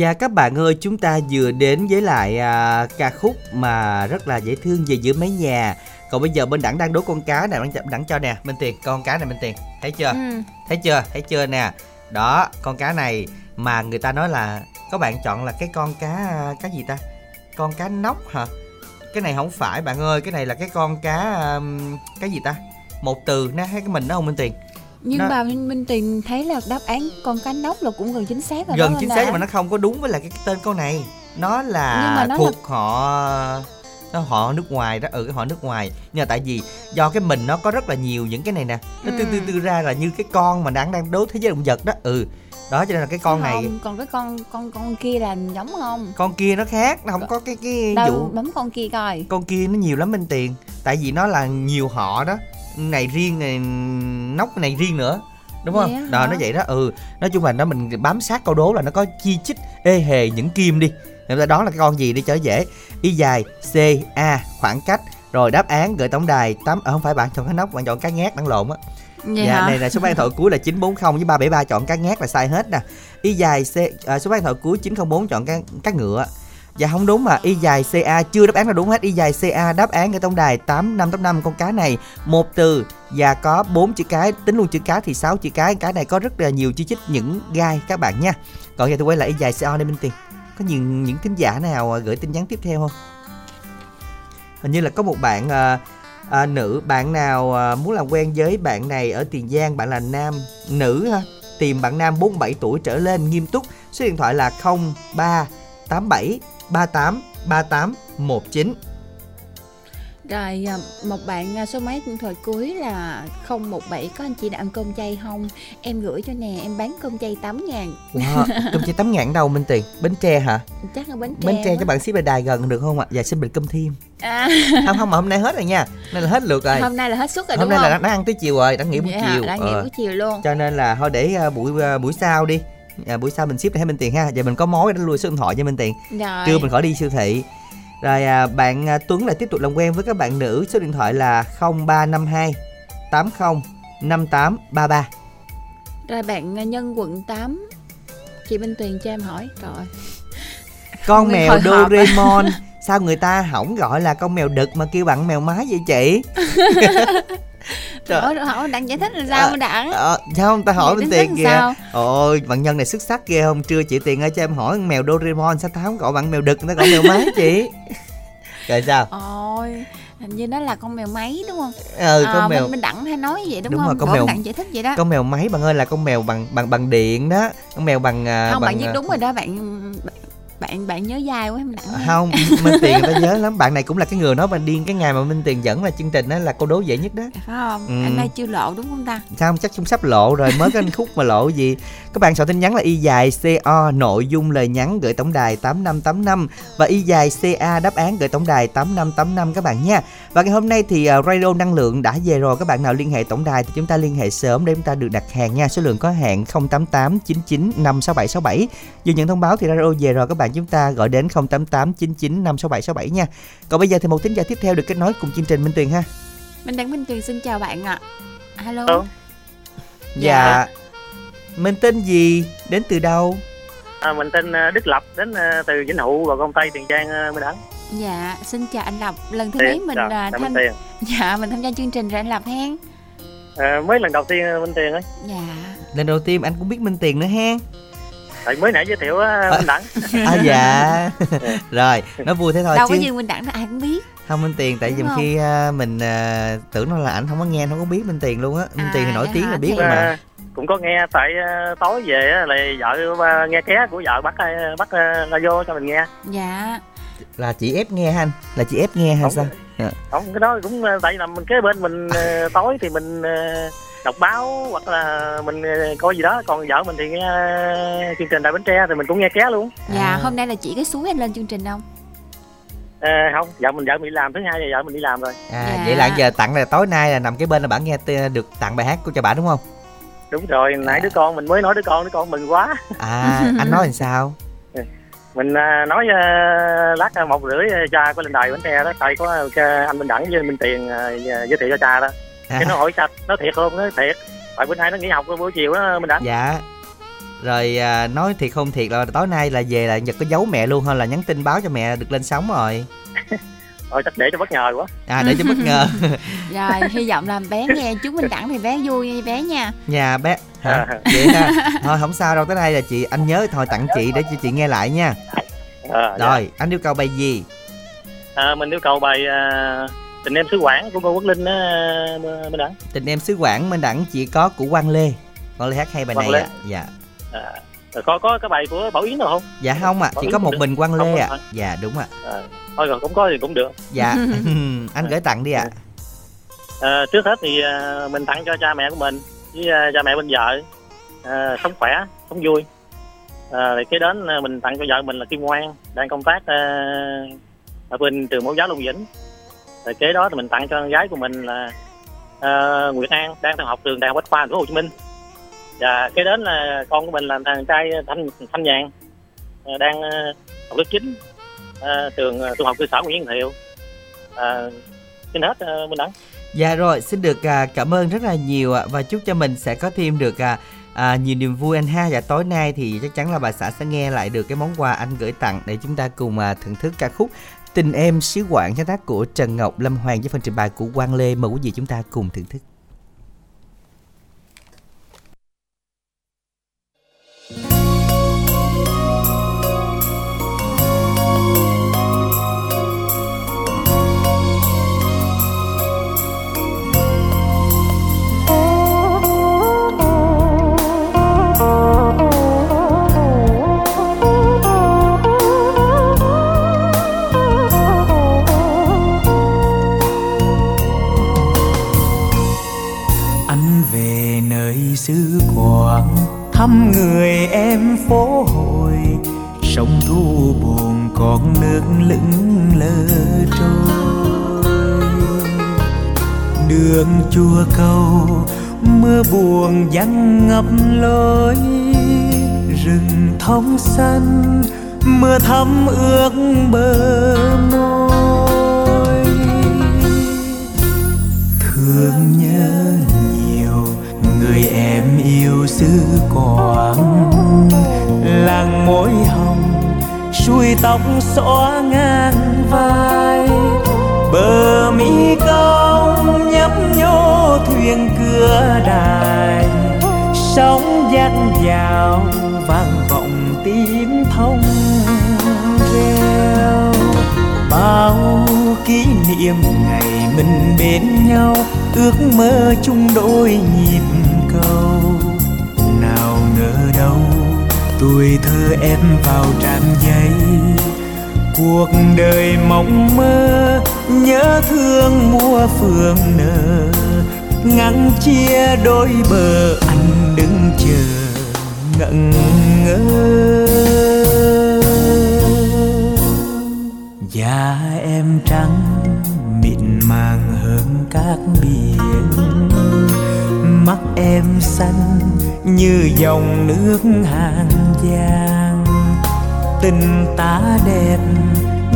Và các bạn ơi, chúng ta vừa đến với lại à, ca khúc mà rất là dễ thương về giữa mấy nhà. Còn bây giờ bên đẳng đang đố con cá nè, đẳng, đẳng cho nè, Minh Tiền, con cá này Minh Tiền, thấy chưa? Ừ. Thấy chưa? Thấy chưa nè. Đó, con cá này mà người ta nói là các bạn chọn là cái con cá à, cá gì ta? Con cá nóc hả? Cái này không phải bạn ơi, cái này là cái con cá um, cái gì ta? Một từ nó thấy cái mình đó không Minh Tiền? Nhưng Nó- bà Minh, Minh Tiền thấy là đáp án con cá nóc là cũng gần chính xác rồi gần chính xác nhưng mà nó không có đúng với lại cái tên con này. Nó là nó thuộc họ nó họ nước ngoài đó ừ cái họ nước ngoài. Nhưng mà tại vì do cái mình nó có rất là nhiều những cái này nè nó tư tư Ừ. tư ra là như cái con mà đang đang đố thế giới động vật đó. Ừ đó cho nên là cái con này không, còn cái con con con kia là giống không? Con kia nó khác nó không có cái cái đâu vụ bấm con kia coi. Con kia nó nhiều lắm bên tiền tại vì nó là nhiều họ đó này riêng này nóc này riêng nữa đúng không? Vậy á đó hả? nó vậy đó. Ừ nói chung là nó mình bám sát câu đố là nó có chi chít ê hề những kim đi. Người ta đoán là cái con gì đi cho dễ. Y dài c a khoảng cách. Rồi đáp án gửi tổng đài tám à, không phải bạn chọn cái nóc bạn chọn cái ngát đang lộn á. Vậy dạ hả? này là số ban thoại cuối là 940 với 373 chọn cá ngát là sai hết nè. Y dài c à, số ban thoại cuối 904 chọn cá cá ngựa dạ không đúng mà y dài ca chưa đáp án là đúng hết. Y dài ca đáp án ở tổng đài 8585 con cá này. Một từ và có bốn chữ cái tính luôn chữ cái thì 6 chữ cái. Cái này có rất là nhiều chi chích những gai các bạn nha. Còn giờ tôi quay lại y dài ca đây minh tiền. Có nhiều những thính giả nào à, gửi tin nhắn tiếp theo không? Hình như là có một bạn à, à, nữ bạn nào à, muốn làm quen với bạn này ở tiền giang. Bạn là nam nữ ha. Tìm bạn nam 47 tuổi trở lên nghiêm túc. Số điện thoại là 0387 38 38 19 rồi à, một bạn à, số máy điện thoại cuối là 017 có anh chị nào ăn cơm chay không? Em gửi cho nè em bán cơm chay 8 ngàn. Wow, cơm chay 8 ngàn đâu Minh Tiền? Bến Tre hả? Chắc là bánh tre Bến Tre các bạn ship về đài gần được không ạ? Dạ xin bình cơm thêm. À, không không mà hôm nay hết rồi nha. Nên là hết lượt rồi. Hôm nay là hết suất rồi hôm đúng nay là không? nó ăn tới chiều rồi đã nghỉ buổi hả? chiều. đã nghỉ Ờ. buổi chiều luôn. Cho nên là thôi để à, buổi buổi sau đi à, buổi sau mình ship ให้ Minh Tiền ha. Giờ mình có mối để lui số điện thoại cho Minh Tiền. Rồi. Trưa mình khỏi đi siêu thị. Rồi à, bạn à, Tuấn lại tiếp tục làm quen với các bạn nữ. Số điện thoại là 0352 80 5833 rồi bạn à, nhân quận 8 chị Minh Tuyền cho em hỏi. Rồi con Nguyên mèo à. Doraemon. Sao người ta không gọi là con mèo đực mà kêu bạn mèo mái vậy chị Trời. Ủa, hỏi đang giải thích là sao À, mà đặng? ờ, sao không ta hỏi bên tiền kìa? sao? ôi bạn nhân này xuất sắc ghê không? Trưa chị tiền ơi cho em hỏi con mèo Doraemon sao tao không gọi bạn mèo đực nó gọi mèo mái chị. Rồi sao? Ôi hình như nó là con mèo máy đúng không? Ừ à, con mèo mình, mình đặng hay nói vậy đúng, Đúng không? rồi, con mèo- đặng giải thích vậy đó. con mèo máy bạn ơi là con mèo bằng bằng bằng điện đó. Con mèo bằng à, không bằng bạn viết à, đúng rồi đó bạn bạn bạn nhớ dai quá em đặng ha. không minh tiền người ta nhớ lắm. Bạn này cũng là cái người nói bạn điên cái ngày mà minh tiền dẫn là chương trình đó là câu đố dễ nhất đó. Phải không? Ừ. anh đây chưa lộ đúng không ta? Sao chắc cũng sắp lộ rồi mới cái khúc mà lộ gì. Các bạn soạn tin nhắn là y dài co nội dung lời nhắn gửi tổng đài 8585 và y dài ca đáp án gửi tổng đài 8585 các bạn nha. Và ngày hôm nay thì uh, radio năng lượng đã về rồi. Các bạn nào liên hệ tổng đài thì chúng ta liên hệ sớm để chúng ta được đặt hàng nha. Số lượng có hạn 088 99 56767 vừa nhận thông báo thì radio về rồi các bạn chúng ta gọi đến 088 99 56767 nha. Còn bây giờ thì một thính giả tiếp theo được kết nối cùng chương trình Minh Tuyền ha. Minh Đặng Minh Tuyền xin chào bạn ạ. Alo. Alo. dạ. Mình tên gì? Đến từ đâu? À, mình tên ờ, Đức Lập đến ờ, từ Vĩnh Hụ và công Tây Tiền Giang ờ, mới đắng Dạ, xin chào anh Lập. Lần thứ Tiền, mấy mình à, chào tham Minh Tiền. Dạ, mình tham gia chương trình rồi anh Lập hen. À, mới lần đầu tiên Minh Tiền ấy Dạ. lần đầu tiên anh cũng biết minh tiền nữa hen tại mới nãy giới thiệu á, Minh Đẳng à dạ rồi nói vui thế thôi Đâu chứ có Dương Minh Đẳng là ai cũng biết. không minh tiền tại không? khi à, mình à, tưởng nó là ảnh không có nghe không có biết minh tiền luôn á minh À, tiền thì nổi vậy tiếng hả? là biết Thì- rồi mà à, cũng có nghe tại à, tối về á, là vợ nghe ké của vợ bắt bắt à, radio cho mình nghe Dạ. là chị ép nghe ha anh là chị ép nghe hay Không. sao Dạ. không cái đó cũng tại nằm kế bên mình tối thì mình đọc báo hoặc là mình à, coi gì đó còn vợ mình thì nghe à, chương trình Đại Bến Tre thì mình cũng nghe ké luôn. Dạ, À. hôm nay là chỉ cái suối anh lên chương trình không? à, không vợ mình vợ mình đi làm thứ hai giờ vợ mình đi làm rồi. À Dạ. vậy là giờ tặng là tối nay là nằm cái bên là bạn nghe t- được tặng bài hát của cho bạn đúng không? Đúng rồi nãy đứa con mình mới nói đứa con đứa con mừng quá. À anh nói làm sao? Mình à, nói à, lát à, một rưỡi à, cha có lên đài bến tre đó tại có à, anh minh đẳng với minh tiền à, giới thiệu cho cha đó cái nó hỏi sao? Nó thiệt không? Nó thiệt. Tại bữa nay nó nghỉ học buổi chiều đó minh đẳng. Dạ. Rồi à, nói thiệt không thiệt là tối nay là về là nhật có giấu mẹ luôn hay là nhắn tin báo cho mẹ được lên sóng rồi. Rồi chắc để cho bất ngờ quá. À để cho bất ngờ. Rồi, hy vọng là bé nghe chú Minh Đẳng thì bé vui nha bé nha. nhà bé hả? À. vậy ha. Thôi không sao đâu tới đây là chị anh nhớ thôi tặng chị để cho chị nghe lại nha. À, dạ. rồi anh yêu cầu bài gì? À, mình yêu cầu bài à, tình em xứ quảng của cô quốc linh đó minh đẳng. Tình em xứ quảng minh đẳng chỉ có của quang lê. Quang lê hát hay bài Quang này ạ. Dạ. À, rồi có có cái bài của bảo yến đâu không? Dạ không ạ Bảo chỉ Yến có một mình quang lê ạ. phải. dạ đúng ạ. À, thôi rồi cũng có thì cũng được. Dạ. Anh gửi tặng đi ạ. À, trước hết thì à, mình tặng cho cha mẹ của mình với à, cha mẹ bên vợ. À, sống khỏe sống vui. À, rồi kế đến à, mình tặng cho vợ mình là Kim Ngoan đang công tác à, ở bên trường mẫu giáo Long Vĩnh rồi kế đó thì mình tặng cho con gái của mình là ờ, uh, Nguyễn An đang theo học trường đại học Bách khoa thành phố Hồ Chí Minh. Và kế đến là con của mình là thằng trai Thanh Thanh Nhàn uh, đang uh, học lớp 9 uh, trường uh, trung học cơ sở Nguyễn Thiệu. Uh, xin hết uh, Minh Đẳng Dạ rồi, xin được à, cảm ơn rất là nhiều ạ. Và chúc cho mình sẽ có thêm được à, à, nhiều niềm vui anh ha. Và tối nay thì chắc chắn là bà xã sẽ nghe lại được cái món quà anh gửi tặng để chúng ta cùng à, thưởng thức ca khúc Tình em, sứ quảng sáng tác của Trần Ngọc Lâm Hoàng với phần trình bày của Quang Lê. Mời quý vị chúng ta cùng thưởng thức. Thăm người em phố hồi. Sông thu buồn còn nước lững lờ trôi. Đường chùa cầu, mưa buồn vắng ngập lối. Rừng thông xanh, mưa thấm ướt bờ môi. Thương nhớ người người em yêu xứ quảng làng môi hồng, xuôi tóc xõa ngang vai. Bờ mi cong nhấp nhô thuyền cửa đài. Sóng dắt vào vang vọng tiếng thông reo. Bao kỷ niệm ngày mình bên nhau, ước mơ chung đôi nhịp câu nào ngờ đâu tuổi thơ em vào trang giấy. Cuộc đời mộng mơ, nhớ thương mùa phường nở. Ngăn chia đôi bờ, anh đứng chờ, ngẩn ngơ. Da em trắng, mịn màng hơn các biển mắt em xanh như dòng nước hàng giang tình ta đẹp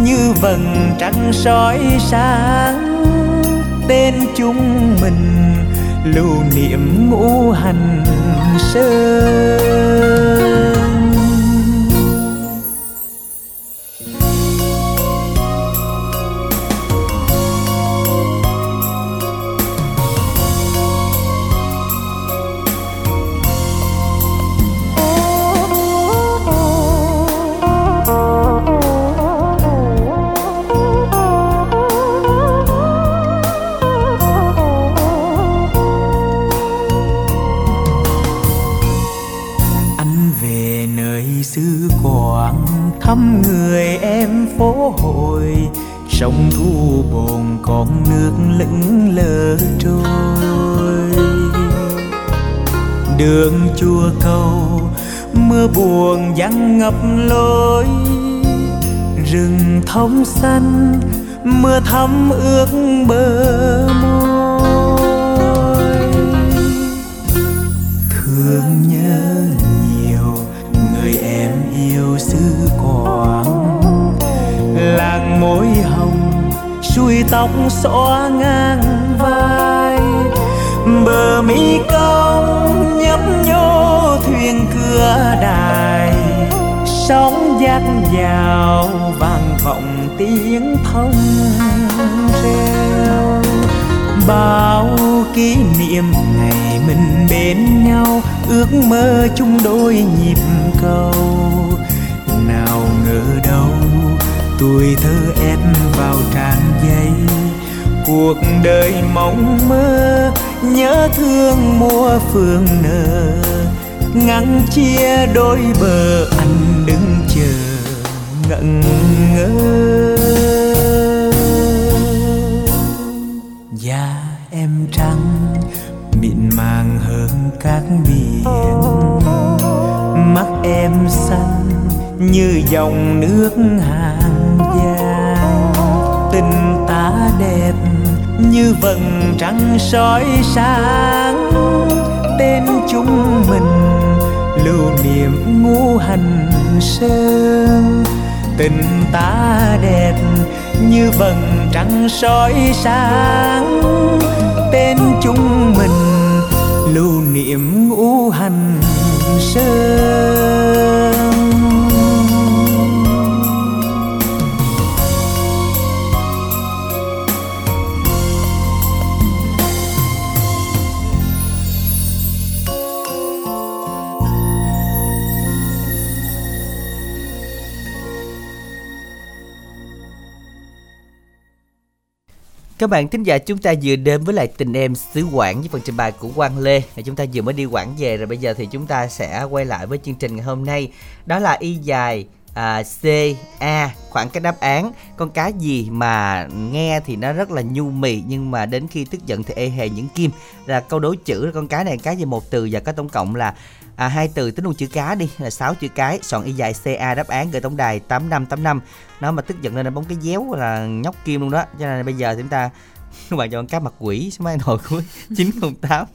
như vầng trăng soi sáng. Tên chúng mình lưu niệm ngũ hành sơn buồn ngập lối, rừng thông xanh, mưa thấm ướt bờ môi. Thương nhớ nhiều, người em yêu xứ quảng. Làng môi hồng xuôi tóc xõa ngang vai. Bờ mi cong nhấp nhô, thuyền cửa đài sóng dắt vào vang vọng tiếng thông reo. Bao kỷ niệm ngày mình bên nhau, ước mơ chung đôi nhịp cầu. Nào ngờ đâu, tuổi thơ ép vào tràn giấy cuộc đời mong mơ, nhớ thương mùa phương nở. Ngăn chia đôi bờ anh ngẩn ngơ da em trắng, mịn màng hơn các biển. Mắt em xanh như dòng nước hàng giang tình ta đẹp như vầng trăng soi sáng. Tên chúng mình lưu niệm ngũ hành sơn tình ta đẹp như vầng trăng soi sáng. Tên chúng mình lưu niệm ngũ hành sơn Các bạn thính giả chúng ta vừa đến với lại tình em xứ Quảng với phần trình bày của Quang Lê. Chúng ta vừa mới đi Quảng về rồi bây giờ thì chúng ta sẽ quay lại với chương trình ngày hôm nay. Đó là y dài à, C A khoảng cái đáp án con cá gì mà nghe thì nó rất là nhu mì nhưng mà đến khi tức giận thì ê hề những kim là câu đối chữ con cá này cá gì một từ và có tổng cộng là à, hai từ tính luôn chữ cá đi là sáu chữ cái soạn y dài ca đáp án gửi tổng đài tám năm tám năm. Nó mà tức giận lên là bóng cái déo là nhóc kim luôn đó. Cho nên bây giờ chúng ta các bạn chọn cá mặt quỷ số máy hồi cuối 908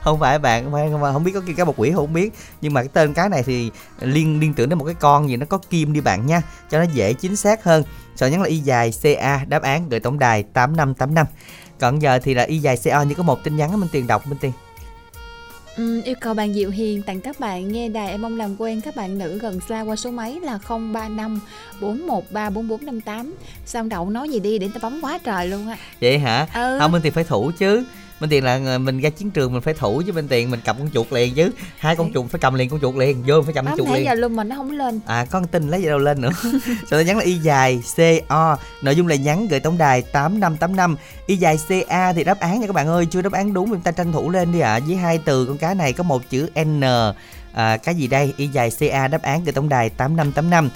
không phải bạn không, phải, không biết có kia cá mặt quỷ không biết. Nhưng mà cái tên cá này thì liên liên tưởng đến một cái con gì nó có kim đi bạn nha. Cho nó dễ chính xác hơn. Sợ nhắn là y dài ca đáp án gửi tổng đài 8585 còn giờ thì là y dài ca như có một tin nhắn mình tiền đọc bên tiền Ừ, yêu cầu bạn Diệu Hiền tặng các bạn nghe đài em mong làm quen các bạn nữ gần xa qua số máy là 035 413 4458 Sao đậu nói gì đi để ta bấm quá trời luôn á Vậy hả? Ừ. Không bên thì phải thủ chứ bên tiền là mình ra chiến trường mình phải thủ chứ bên tiền mình cầm con chuột liền chứ. Hai con chuột phải cầm liền con chuột liền vô phải cầm con chuột liền. giờ luôn mà nó không lên. À con tin lấy gì đâu lên nữa. Sau đó nhắn là y dài co nội dung là nhắn gửi tổng đài tám năm tám năm. Y dài ca thì đáp án nha các bạn ơi chưa đáp án đúng chúng ta tranh thủ lên đi ạ. À. với hai từ con cá này có một chữ n à, cái gì đây y dài ca đáp án gửi tổng đài tám năm tám năm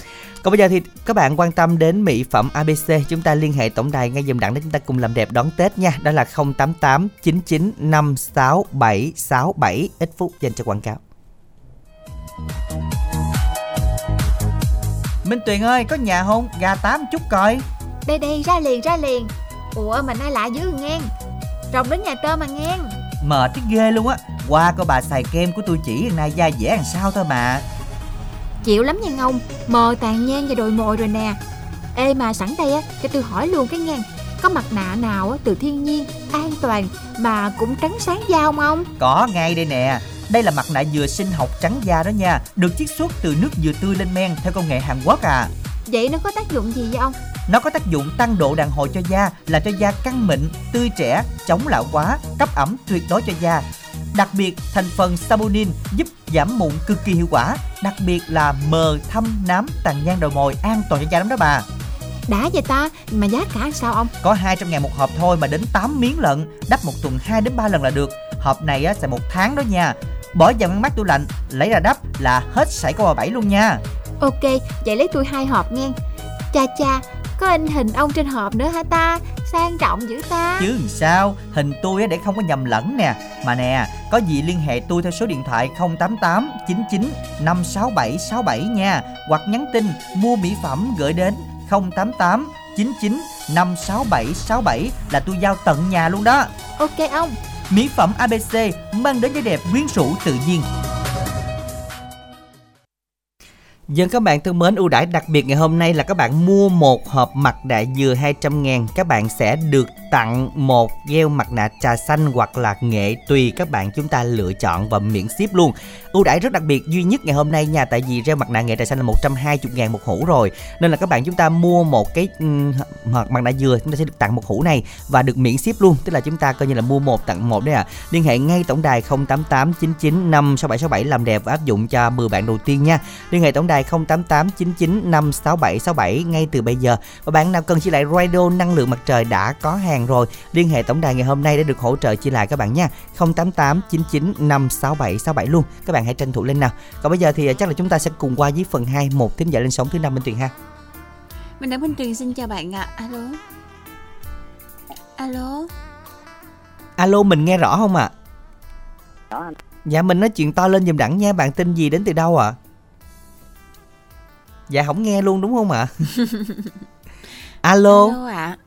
còn bây giờ thì các bạn quan tâm đến mỹ phẩm ABC chúng ta liên hệ tổng đài ngay dùm đặng để chúng ta cùng làm đẹp đón Tết nha. Đó là 088 99 567 67 ít phút dành cho quảng cáo. Minh Tuyền ơi, có nhà không? Gà tám chút coi. Đây đây, ra liền, ra liền. Ủa mà nay lạ dữ ngang. Rồng đến nhà tơ mà ngang. Mệt thấy ghê luôn á. Qua coi bà xài kem của tôi chỉ hôm nay da dẻ làm sao thôi mà. Chịu lắm nha ngông Mờ tàn nhang và đồi mồi rồi nè Ê mà sẵn đây á cho tôi hỏi luôn cái ngang Có mặt nạ nào á, từ thiên nhiên An toàn mà cũng trắng sáng da không ông Có ngay đây nè đây là mặt nạ dừa sinh học trắng da đó nha Được chiết xuất từ nước dừa tươi lên men theo công nghệ Hàn Quốc à Vậy nó có tác dụng gì vậy ông? Nó có tác dụng tăng độ đàn hồi cho da Làm cho da căng mịn, tươi trẻ, chống lão hóa, cấp ẩm tuyệt đối cho da Đặc biệt, thành phần saponin giúp giảm mụn cực kỳ hiệu quả, đặc biệt là mờ, thâm, nám, tàn nhang đầu mồi an toàn cho da lắm đó bà. Đã vậy ta, mà giá cả sao ông? Có 200 ngàn một hộp thôi mà đến 8 miếng lận, đắp một tuần 2 đến 3 lần là được. Hộp này á xài một tháng đó nha. Bỏ vào ngăn mát tủ lạnh, lấy ra đắp là hết sảy câu bảy luôn nha. Ok, vậy lấy tôi hai hộp nghe. Cha cha, có in hình ông trên hộp nữa hả ta? Sang trọng dữ ta. Chứ làm sao, hình tôi á để không có nhầm lẫn nè. Mà nè, có gì liên hệ tôi theo số điện thoại 088 99 567 67 nha. Hoặc nhắn tin mua mỹ phẩm gửi đến 088 99 567 67 là tôi giao tận nhà luôn đó. Ok ông. Mỹ phẩm ABC mang đến vẻ đẹp quyến rũ tự nhiên. Dân các bạn thân mến, ưu đãi đặc biệt ngày hôm nay là các bạn mua một hộp mặt nạ dừa 200 ngàn Các bạn sẽ được tặng một gel mặt nạ trà xanh hoặc là nghệ tùy các bạn chúng ta lựa chọn và miễn ship luôn. Ưu đãi rất đặc biệt duy nhất ngày hôm nay nha tại vì gel mặt nạ nghệ trà xanh là 120 ngàn một hũ rồi. Nên là các bạn chúng ta mua một cái ừ, um, mặt mặt nạ dừa chúng ta sẽ được tặng một hũ này và được miễn ship luôn. Tức là chúng ta coi như là mua một tặng một đấy à liên hệ ngay tổng đài 088 99 56767 làm đẹp và áp dụng cho 10 bạn đầu tiên nha. Liên hệ tổng đài 088 99 56767 ngay từ bây giờ và bạn nào cần chia lại radio năng lượng mặt trời đã có hàng rồi liên hệ tổng đài ngày hôm nay để được hỗ trợ chia lại các bạn nha 088 99 56767 luôn các bạn hãy tranh thủ lên nào còn bây giờ thì chắc là chúng ta sẽ cùng qua với phần 2 một thính giả lên sóng thứ năm bên tuyền ha Mình đã Minh Tuyền xin chào bạn ạ. Alo. Alo. alo mình nghe rõ không ạ Rõ anh. dạ mình nói chuyện to lên giùm đẳng nha bạn tin gì đến từ đâu ạ dạ không nghe luôn đúng không ạ alo Alo ạ.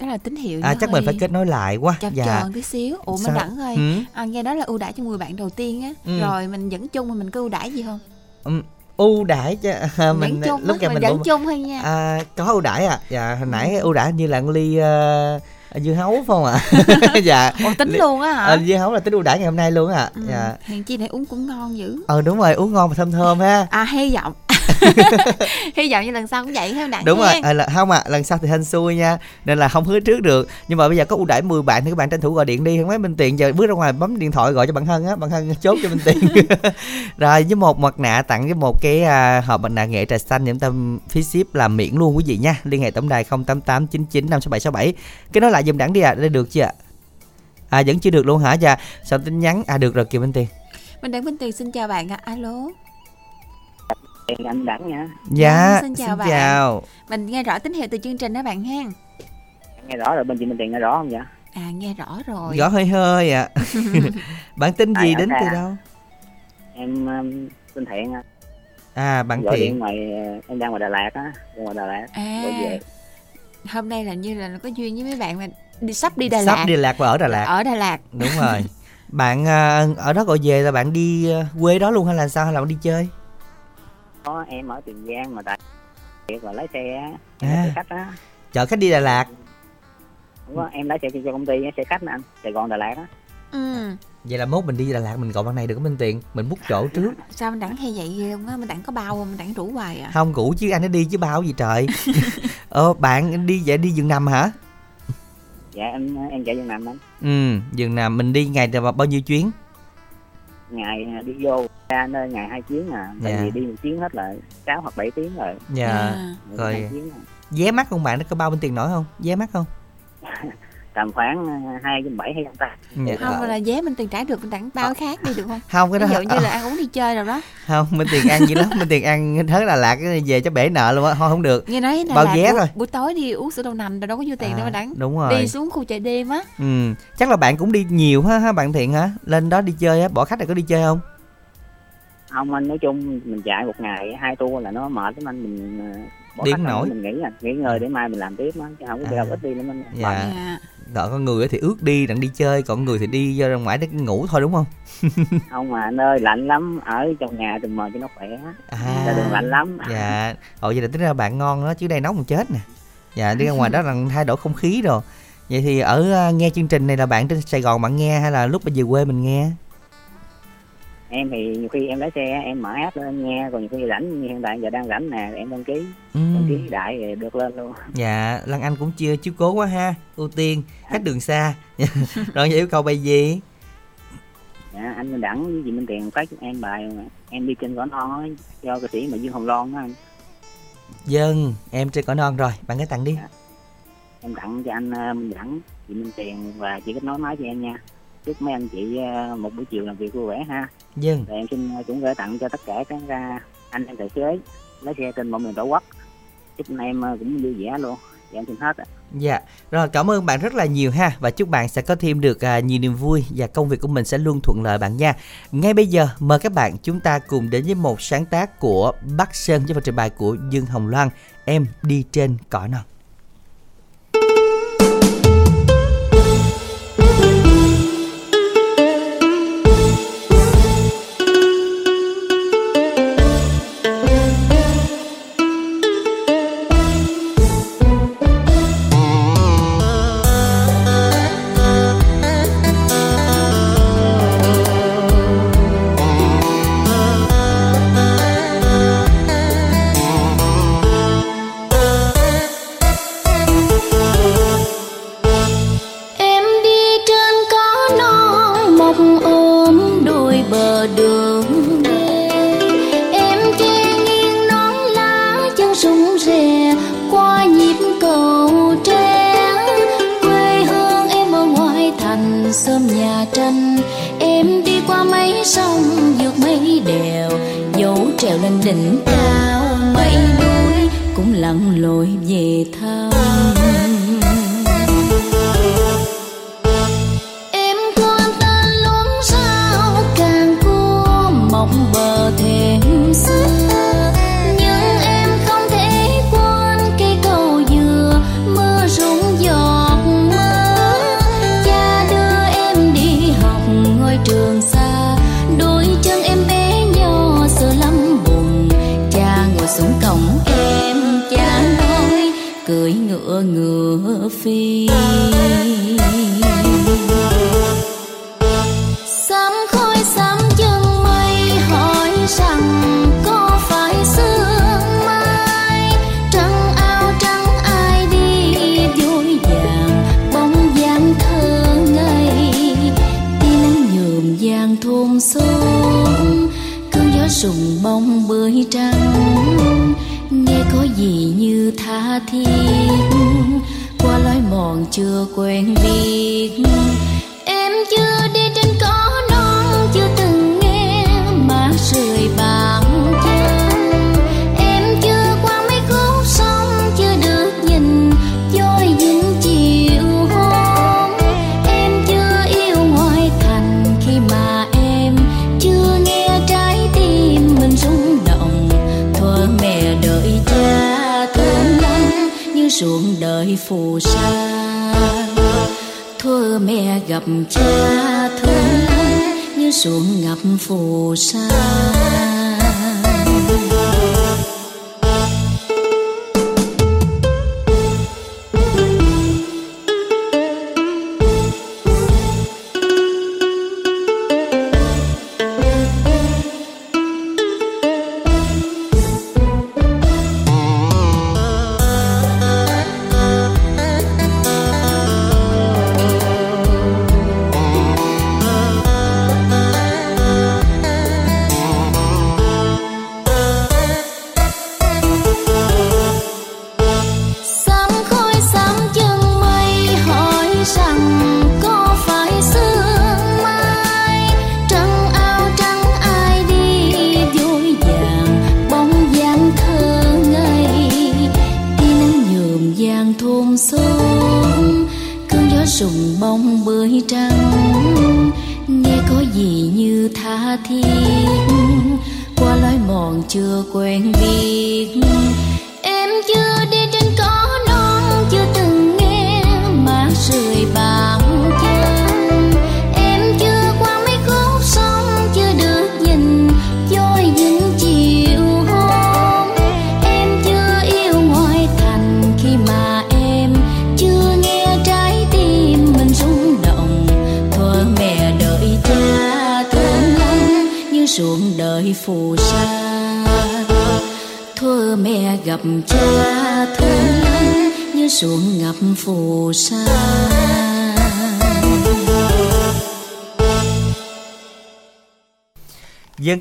Đó là tín hiệu. à chắc mình phải kết nối lại quá chập dạ chờn tí xíu. Ủa Sao? mình đẳng ơi. Ừ. À, nghe nói là ưu đãi cho 10 bạn đầu tiên á. Ừ. Rồi mình dẫn chung mà mình có ưu đãi gì không? Ừm, ưu đãi cho à, mình chung lúc kia mình mình dẫn cũng- chung thôi nha. à, có ưu đãi à dạ hồi nãy ưu đãi như là ly uh, dưa hấu phải không ạ? Dạ. Ủa tính luôn á hả? ờ, dưa hấu là tính ưu đãi ngày hôm nay luôn á ạ Ừ, dạ. Hèn chi này uống cũng ngon dữ. ờ đúng rồi uống ngon và thơm thơm ha. À hy vọng. hy vọng như lần sau cũng vậy theo đặng đúng rồi à, là, không ạ lần sau thì hên xui nha nên là không hứa trước được. Nhưng mà bây giờ có ưu đãi 10 bạn thì các bạn tranh thủ gọi điện đi không mấy bên tiền giờ bước ra ngoài bấm điện thoại gọi cho bạn hân á bạn hân chốt cho bên tiền. Rồi với một mặt nạ tặng với một cái à, hộp mặt nạ nghệ trà xanh những tâm phí ship là miễn luôn quý vị nha. Liên hệ tổng đài 088 99 56767 cái nói lại dùm đẳng đi ạ à. đây được chưa ạ à vẫn chưa được luôn hả dạ sao tin nhắn à được rồi kìa bên tiền Mình đặng Minh Tuyền xin chào bạn ạ. Alo. Tiền anh đẳng nha dạ xin chào xin bạn. chào Mình nghe rõ tín hiệu từ chương trình đó bạn ha. nghe rõ rồi bên chị Minh Tiền nghe rõ không vậy À nghe rõ rồi. gõ hơi hơi ạ bạn tin gì ở đến từ đâu em um, tên thiện á. à bạn thiện điện ngoài em đang ngoài Đà Lạt á ngoài Đà Lạt À. về Hôm nay là như là có duyên với mấy bạn mà đi sắp đi Đà sắp Lạt. đi Đà Lạt và ở Đà Lạt Ở Đà Lạt. đúng rồi bạn à, ở đó gọi về là bạn đi à, quê đó luôn hay là sao hay là bạn đi chơi có em ở Tiền Giang mà tại việc là lái xe á À. khách á chở khách đi Đà Lạt đúng không em lái xe cho công ty xe khách nè anh Sài Gòn Đà Lạt á Ừ. vậy là mốt mình đi Đà Lạt mình gọi bạn này được có bên tiền mình bút chỗ trước Sao mình đẳng hay vậy luôn á, mình đẳng có bao không, mình đẳng rủ hoài à. không cũ chứ anh nó đi chứ bao gì trời ờ bạn đi vậy đi giường nằm hả? Dạ em em chạy giường nằm anh. Ừ giường nằm. Mình đi ngày là bao nhiêu chuyến? Ngày đi vô ra nơi ngày hai chuyến à. Tại Dạ. vì đi một chuyến hết là sáu hoặc bảy tiếng rồi. Dạ À. Rồi. Hai chuyến à. vé mắc không bạn? Nó có bao bên tiền nổi không? Vé mắc không tầm khoảng à, hai trăm bảy hai trăm tám Dạ. Không, là vé mình tiền trả được, mình đẳng bao khác đi được không? không cái đó Ví dụ như là ăn uống đi chơi rồi đó. không bên tiền ăn gì lắm bên tiền ăn hết Đà Lạt cái về cho bể nợ luôn á thôi không được Nghe nói là Bao là vé thôi. buổi tối đi uống sữa đậu nành rồi đâu có nhiêu tiền À, đâu mà đẳng. đúng rồi Đi xuống khu chợ đêm á. Ừ, chắc là bạn cũng đi nhiều ha, ha bạn Thiện hả? Lên đó đi chơi á, bỏ khách này có đi chơi không? không anh nói chung mình chạy một ngày hai tour là nó mệt lắm anh mình à, bỏ Đi khách không là nổi. mình nghỉ à nghỉ ngơi để mai mình làm tiếp á chứ không có À. ít đi lắm anh Dạ. Dạ. Đợi con người thì ước đi đặng đi chơi, còn người thì đi ra ngoài để ngủ thôi đúng không? không mà anh ơi lạnh lắm ở trong nhà thì mờ cho nó khỏe À. ra đường lạnh lắm Dạ. Ồ vậy là tính ra bạn ngon đó chứ đây nóng mà chết nè. Dạ đi ra ngoài đó là thay đổi không khí rồi. Vậy thì ở à, nghe chương trình này là bạn trên Sài Gòn bạn nghe hay là lúc bây về quê mình nghe? Em thì nhiều khi em lái xe em mở app lên em nghe còn nhiều khi rảnh như hiện tại giờ đang rảnh nè em đăng ký Ừ. đăng ký đại thì được lên luôn Dạ, Lan Anh cũng chưa chiếu cố quá ha. Ưu tiên khách đường xa. rồi yêu cầu bài gì? dạ, anh đẳng với chị Minh Tiền phát cho em bài em đi trên cỏ non á do ca sĩ mà Dương Hồng Loan á anh Dân, em trên cỏ non rồi, bạn cái tặng đi. em tặng cho anh ờ, Minh đẳng chị Minh Tiền và chị kết nối máy cho em nha chúc mấy anh chị ờ, một buổi chiều làm việc vui vẻ ha Dân. rồi em xin ờ, cũng gửi tặng cho tất cả các ờ, anh em tài xế lái xe trên mọi miền tổ quốc chúc anh em ờ, cũng vui vẻ luôn dạ em xin hết ạ Dạ, rồi cảm ơn bạn rất là nhiều ha và chúc bạn sẽ có thêm được à, nhiều niềm vui và công việc của mình sẽ luôn thuận lợi bạn nha. Ngay bây giờ mời các bạn chúng ta cùng đến với một sáng tác của Bắc Sơn với phần trình bày của Dương Hồng Loan, em đi trên cỏ non.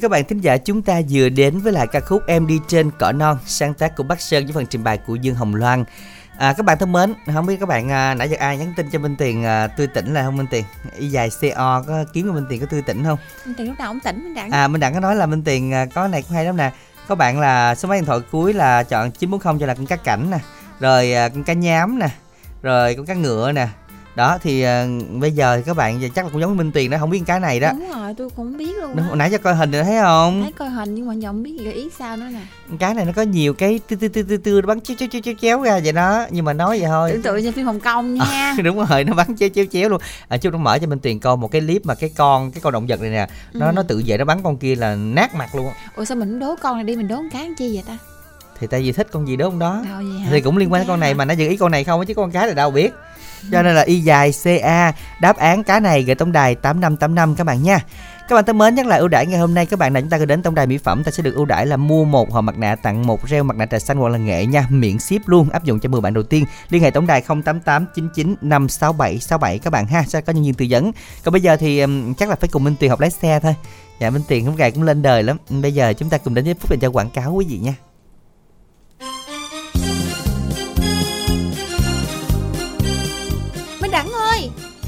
Các bạn thính giả chúng ta vừa đến với lại ca khúc Em đi trên cỏ non sáng tác của Bắc Sơn với phần trình bày của Dương Hồng Loan. À, các bạn thân mến, không biết các bạn à, nãy giờ ai nhắn tin cho Minh Tiền à, tươi tỉnh là không Minh Tiền? Y dài CO có kiếm cho Minh Tiền có tươi tỉnh không? Minh Tiền lúc nào cũng tỉnh Minh Đặng À Minh Đặng có nói là Minh Tiền à, có này cũng hay lắm nè. có bạn là số máy điện thoại cuối là chọn 940 cho là con cá cảnh nè rồi à, con cá nhám nè rồi con cá ngựa nè đó thì à, bây giờ thì các bạn chắc là cũng giống minh tuyền đó không biết cái này đó. Đúng rồi tôi cũng biết luôn hồi nãy cho coi hình rồi thấy không? Thấy coi hình nhưng mà giờ không biết gợi ý sao nữa nè. Cái này nó có nhiều cái tư tư tư tư tư nó bắn chéo chéo chéo chéo chéo ra vậy đó. Nhưng mà nói vậy thôi. Tưởng tượng như phim hồng kông nha. Đúng rồi nó bắn chéo chéo chéo luôn. À, chú nó mở cho minh tuyền coi một cái clip mà cái con cái con động vật này nè. Nó Ừ. nó tự vệ nó bắn con kia là nát mặt luôn ủa sao mình không đố con này đi mình đố con cá chi vậy ta? Thì tại vì thích con gì đó. Không đó thì cũng liên quan đến con này mà nó giữ ý con này không chứ con cái là đâu biết cho nên là y dài ca đáp án cá này gửi tổng đài tám năm tám năm các bạn nha. Các bạn thân mến, nhắc lại ưu đãi ngày hôm nay các bạn, là chúng ta có đến tổng đài mỹ phẩm, ta sẽ được ưu đãi là mua một hộp mặt nạ tặng một reo mặt nạ trà xanh hoặc là nghệ nha, miễn ship luôn, áp dụng cho 10 bạn đầu tiên. Liên hệ tổng đài 088 99 567 67 các bạn ha, sẽ có nhân viên tư vấn. Còn bây giờ thì chắc là phải cùng Minh Tuyền học lái xe thôi. Dạ Minh Tuyền, hôm ngày cũng lên đời lắm. Bây giờ chúng ta cùng đến với phút dành cho quảng cáo quý vị nha.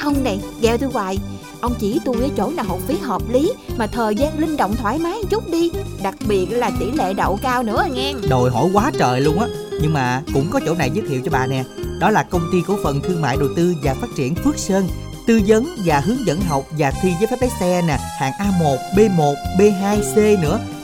Ông này gheo tôi hoài. Ông chỉ tôi cái chỗ nào học phí hợp lý Mà thời gian linh động thoải mái chút đi. Đặc biệt là tỷ lệ đậu cao nữa nghe. Đòi hỏi quá trời luôn á. Nhưng mà cũng có chỗ này giới thiệu cho bà nè. Đó là công ty cổ phần thương mại đầu tư và phát triển Phước Sơn. Tư vấn và hướng dẫn học và thi giấy phép lái xe nè. Hạng A1, B1, B2, C nữa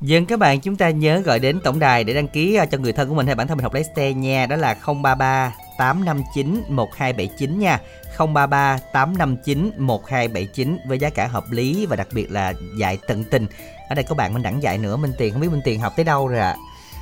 Dân các bạn, chúng ta nhớ gọi đến tổng đài để đăng ký à, cho người thân của mình hay bản thân mình học lái xe nha. Đó là 033 859 1279 nha. 033 859 1279 với giá cả hợp lý và đặc biệt là dạy tận tình. Ở đây có bạn Minh Đẳng dạy nữa, Minh Tiền, không biết Minh Tiền học tới đâu rồi ạ?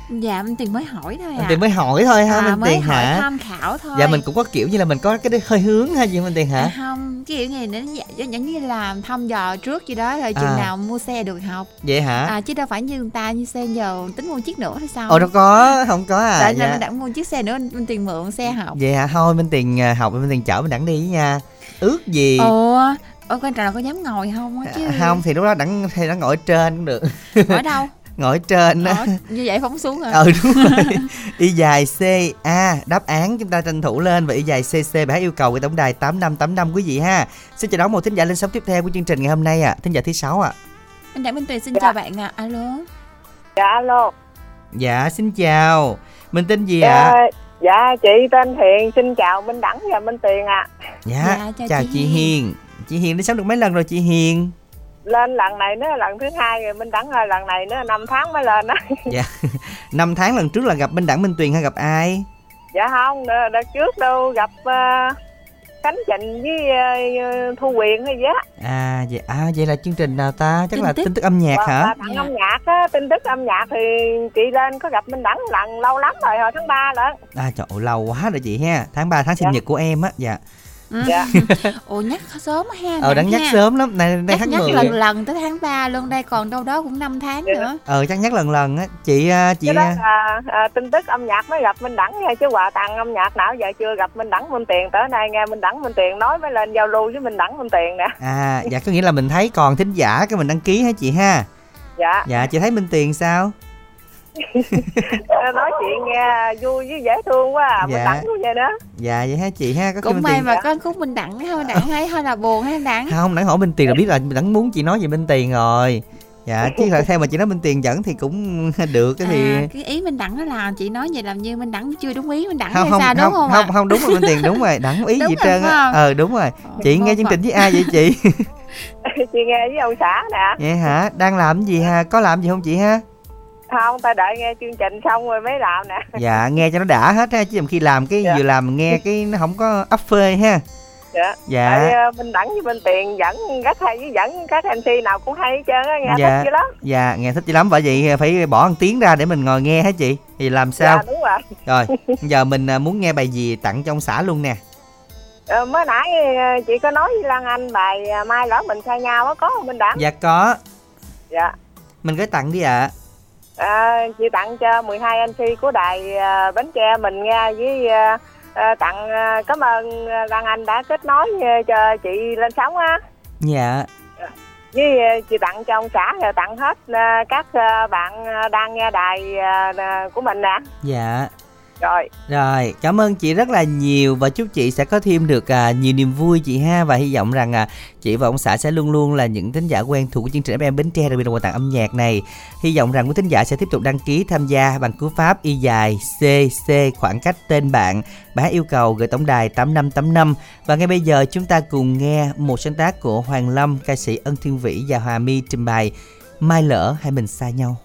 Dạ minh tiền mới hỏi thôi à. Tiền mới hỏi thôi ha à, Minh mới Tiền hỏi hả tham khảo thôi. Dạ mình cũng có kiểu như là mình có cái hơi hướng ha gì Minh Tiền À, hả không cái kiểu này nó giống như là thăm dò trước gì đó rồi chừng À. nào mua xe được học. Vậy hả? À chứ đâu phải như người ta như xe giờ tính mua chiếc nữa hay sao. Ồ đâu có, không có à tại dạ. nên đã mua chiếc xe nữa minh tiền mượn xe học. Vậy hả? Thôi Minh Tiền à, học Minh Tiền chở Minh Đẳng đi với nha. Ước gì? Ủa ủa quan trọng là có dám ngồi không á chứ. À, không thì lúc đó đẳng thì nó ngồi trên cũng được. Ở đâu ngồi ở trên á. Ở, như vậy phóng xuống rồi. Ừ đúng rồi. Y dài c a đáp án chúng ta tranh thủ lên và y dài cc bài hát yêu cầu của tổng đài tám năm tám năm quý vị ha. Xin chào đón một thính giả lên sóng tiếp theo của chương trình ngày hôm nay ạ à. thính giả thứ sáu ạ. À. anh đặng minh tuyền xin chào bạn ạ. Alo. Dạ alo. Dạ xin chào. Mình tên gì ạ? Dạ, dạ chị tên Thiện xin chào Minh Đẳng và Minh Tiền ạ. Dạ, Dạ, chào chào chị chị Hiền. Chị Hiền đi sống được mấy lần rồi chị Hiền lên lần này nữa là lần thứ hai rồi Minh Đẳng ơi lần này nữa năm tháng mới lên á. Dạ. Năm tháng lần trước là gặp Minh Đẳng Minh Tuyền hay gặp ai? Dạ không đợt, trước đâu gặp uh, Khánh Trịnh với uh, Thu Quyền hay gì á. À vậy à vậy là chương trình nào ta? Chắc Tin là tức. tin tức âm nhạc hả? tặng Dạ. âm nhạc á tin tức âm nhạc thì chị lên có gặp Minh Đẳng lần lâu lắm rồi hồi tháng 3 lận. À trời ơi, lâu quá rồi chị ha. Tháng 3 tháng sinh Dạ. nhật của em á Dạ Ừ. Dạ. Ồ nhắc sớm ha. Ờ đáng nhắc ha. sớm lắm, này đây Nhắc, tháng nhắc 10. lần lần tới tháng 3 luôn đây còn đâu đó cũng 5 tháng nữa. Ờ chắc nhắc lần lần á. Chị à, chị cái đó à, là à, tin tức âm nhạc mới gặp Minh Đẳng nha chứ quà tặng âm nhạc nào giờ chưa gặp Minh Đẳng Minh Tiền tới nay nghe Minh Đẳng Minh Tiền nói mới lên giao lưu với Minh Đẳng Minh Tiền nè à dạ có nghĩa là mình thấy còn thính giả cái mình đăng ký hả chị ha? dạ Dạ chị thấy Minh Tiền sao? Ờ, nói chuyện nghe vui với dễ thương quá à. Dạ. Đẳng cũng vậy đó Dạ vậy hả chị ha? Có Cũng may Tiền mà có khúc Minh Đẳng thôi, Đẳng hay hơi là buồn ha Đẳng. không đẳng hỏi Minh Tiền là biết là đẳng muốn chị nói về Minh Tiền rồi. Dạ chứ là theo mà chị nói Minh Tiền dẫn thì cũng được cái thì À, cái ý Minh Đẳng đó là chị nói vậy làm như Minh Đẳng chưa đúng ý Minh Đẳng không hay không sao đúng không không, không ạ? không đúng rồi Minh Tiền đúng rồi đẳng ý Đúng gì rồi, trơn á ờ đúng rồi chị nghe chương trình với ai vậy chị chị nghe với ông xã nè vậy hả đang làm gì ha có làm gì không chị ha không ta đợi nghe chương trình xong rồi mới làm nè. Dạ nghe cho nó đã hết ha chứ làm khi làm cái Dạ. vừa làm nghe cái nó không có ấp phê ha. Dạ. Dạ. Tại, ờ, Minh Đẳng với Minh Tiền dẫn rất hay với dẫn các MC nào cũng hay hết trơn á nghe dạ. thích dữ lắm. Dạ nghe thích chị lắm bởi vậy phải bỏ một tiếng ra để mình ngồi nghe hả chị? Thì làm sao? Dạ đúng rồi. Rồi giờ mình à, muốn nghe bài gì tặng cho ông xã luôn nè. Ờ, mới nãy ờ, chị có nói với Lan Anh bài ờ, mai lỡ mình xa nhau á có không Minh Đẳng? Dạ có. Dạ. Mình gửi tặng đi ạ. À, chị tặng cho 12 anh MC của đài à, Bến Tre mình nghe với à, à, tặng à, cảm ơn à, Lan Anh đã kết nối à, cho chị lên sóng á. Dạ. Với à, chị tặng cho ông xã rồi tặng hết à, các à, bạn à, đang nghe đài à, à, của mình nè. Dạ rồi Rồi, cảm ơn chị rất là nhiều và chúc chị sẽ có thêm được à, nhiều niềm vui chị ha và hy vọng rằng à, chị và ông xã sẽ luôn luôn là những thính giả quen thuộc của chương trình FM Bến Tre đặc biệt là quà tặng âm nhạc này. Hy vọng rằng quý thính giả sẽ tiếp tục đăng ký tham gia bằng cú pháp y dài CC khoảng cách tên bạn bá yêu cầu gửi tổng đài 8585 và ngay bây giờ chúng ta cùng nghe một sáng tác của Hoàng Lâm, ca sĩ Ân Thiên Vĩ và Hòa Mi trình bày Mai lỡ hai mình xa nhau.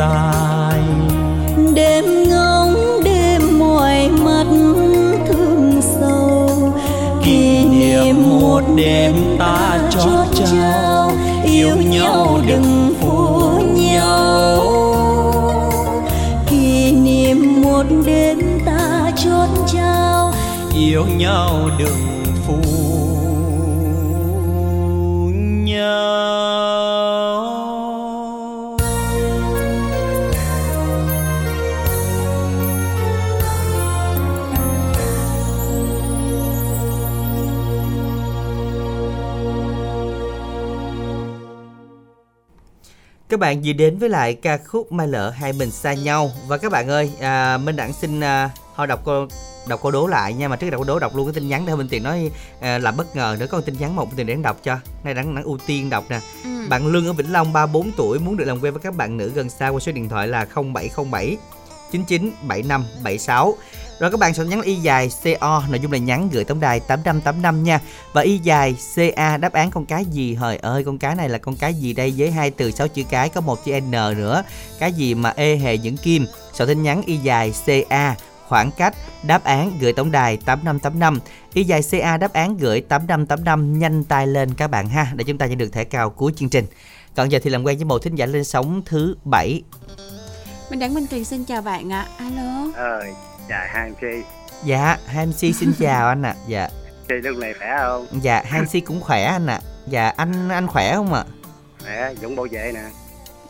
Dài. Đêm ngóng đêm mỏi mắt thương sâu. Kỷ niệm một đêm ta chót trao yêu nhau đừng phụ nhau. kỷ niệm một đêm ta chót trao yêu nhau đừng Các bạn vừa đến với lại ca khúc Mai Lỡ Hai Mình Xa Nhau? Và các bạn ơi, à, Minh Đẳng xin à, thôi đọc câu đọc câu đố lại nha mà trước đọc câu đố đọc luôn cái tin nhắn để Minh Tiền nói à, làm bất ngờ nữa có một tin nhắn một Tiền để đọc cho. Nay đẳng đẳng ưu tiên đọc nè. Ừ. bạn Lương ở Vĩnh Long 34 tuổi muốn được làm quen với các bạn nữ gần xa qua số điện thoại là 0707 99 75 76 rồi các bạn sẽ nhắn y dài CO nội dung là nhắn gửi tổng đài 8585 nha. Và y dài CA đáp án con cái gì? Hời ơi con cái này là con cái gì đây? Với hai từ sáu chữ cái có một chữ N nữa. Cái gì mà ê hề những kim? Soạn tin nhắn y dài CA khoảng cách. Đáp án gửi tổng đài 8585 y dài CA đáp án gửi 8585 nhanh tay lên các bạn ha để chúng ta nhận được thẻ cào cuối chương trình. Còn giờ thì làm quen với một thính giả lên sóng thứ bảy. Minh Đẳng Minh Tuyền xin chào bạn ạ. Alo. ờ chào hai MC dạ MC xin chào anh ạ. Dạ. Chị lúc này khỏe không? Dạ MC cũng khỏe anh ạ. Dạ anh anh khỏe không ạ? Khỏe Dũng bảo vệ nè.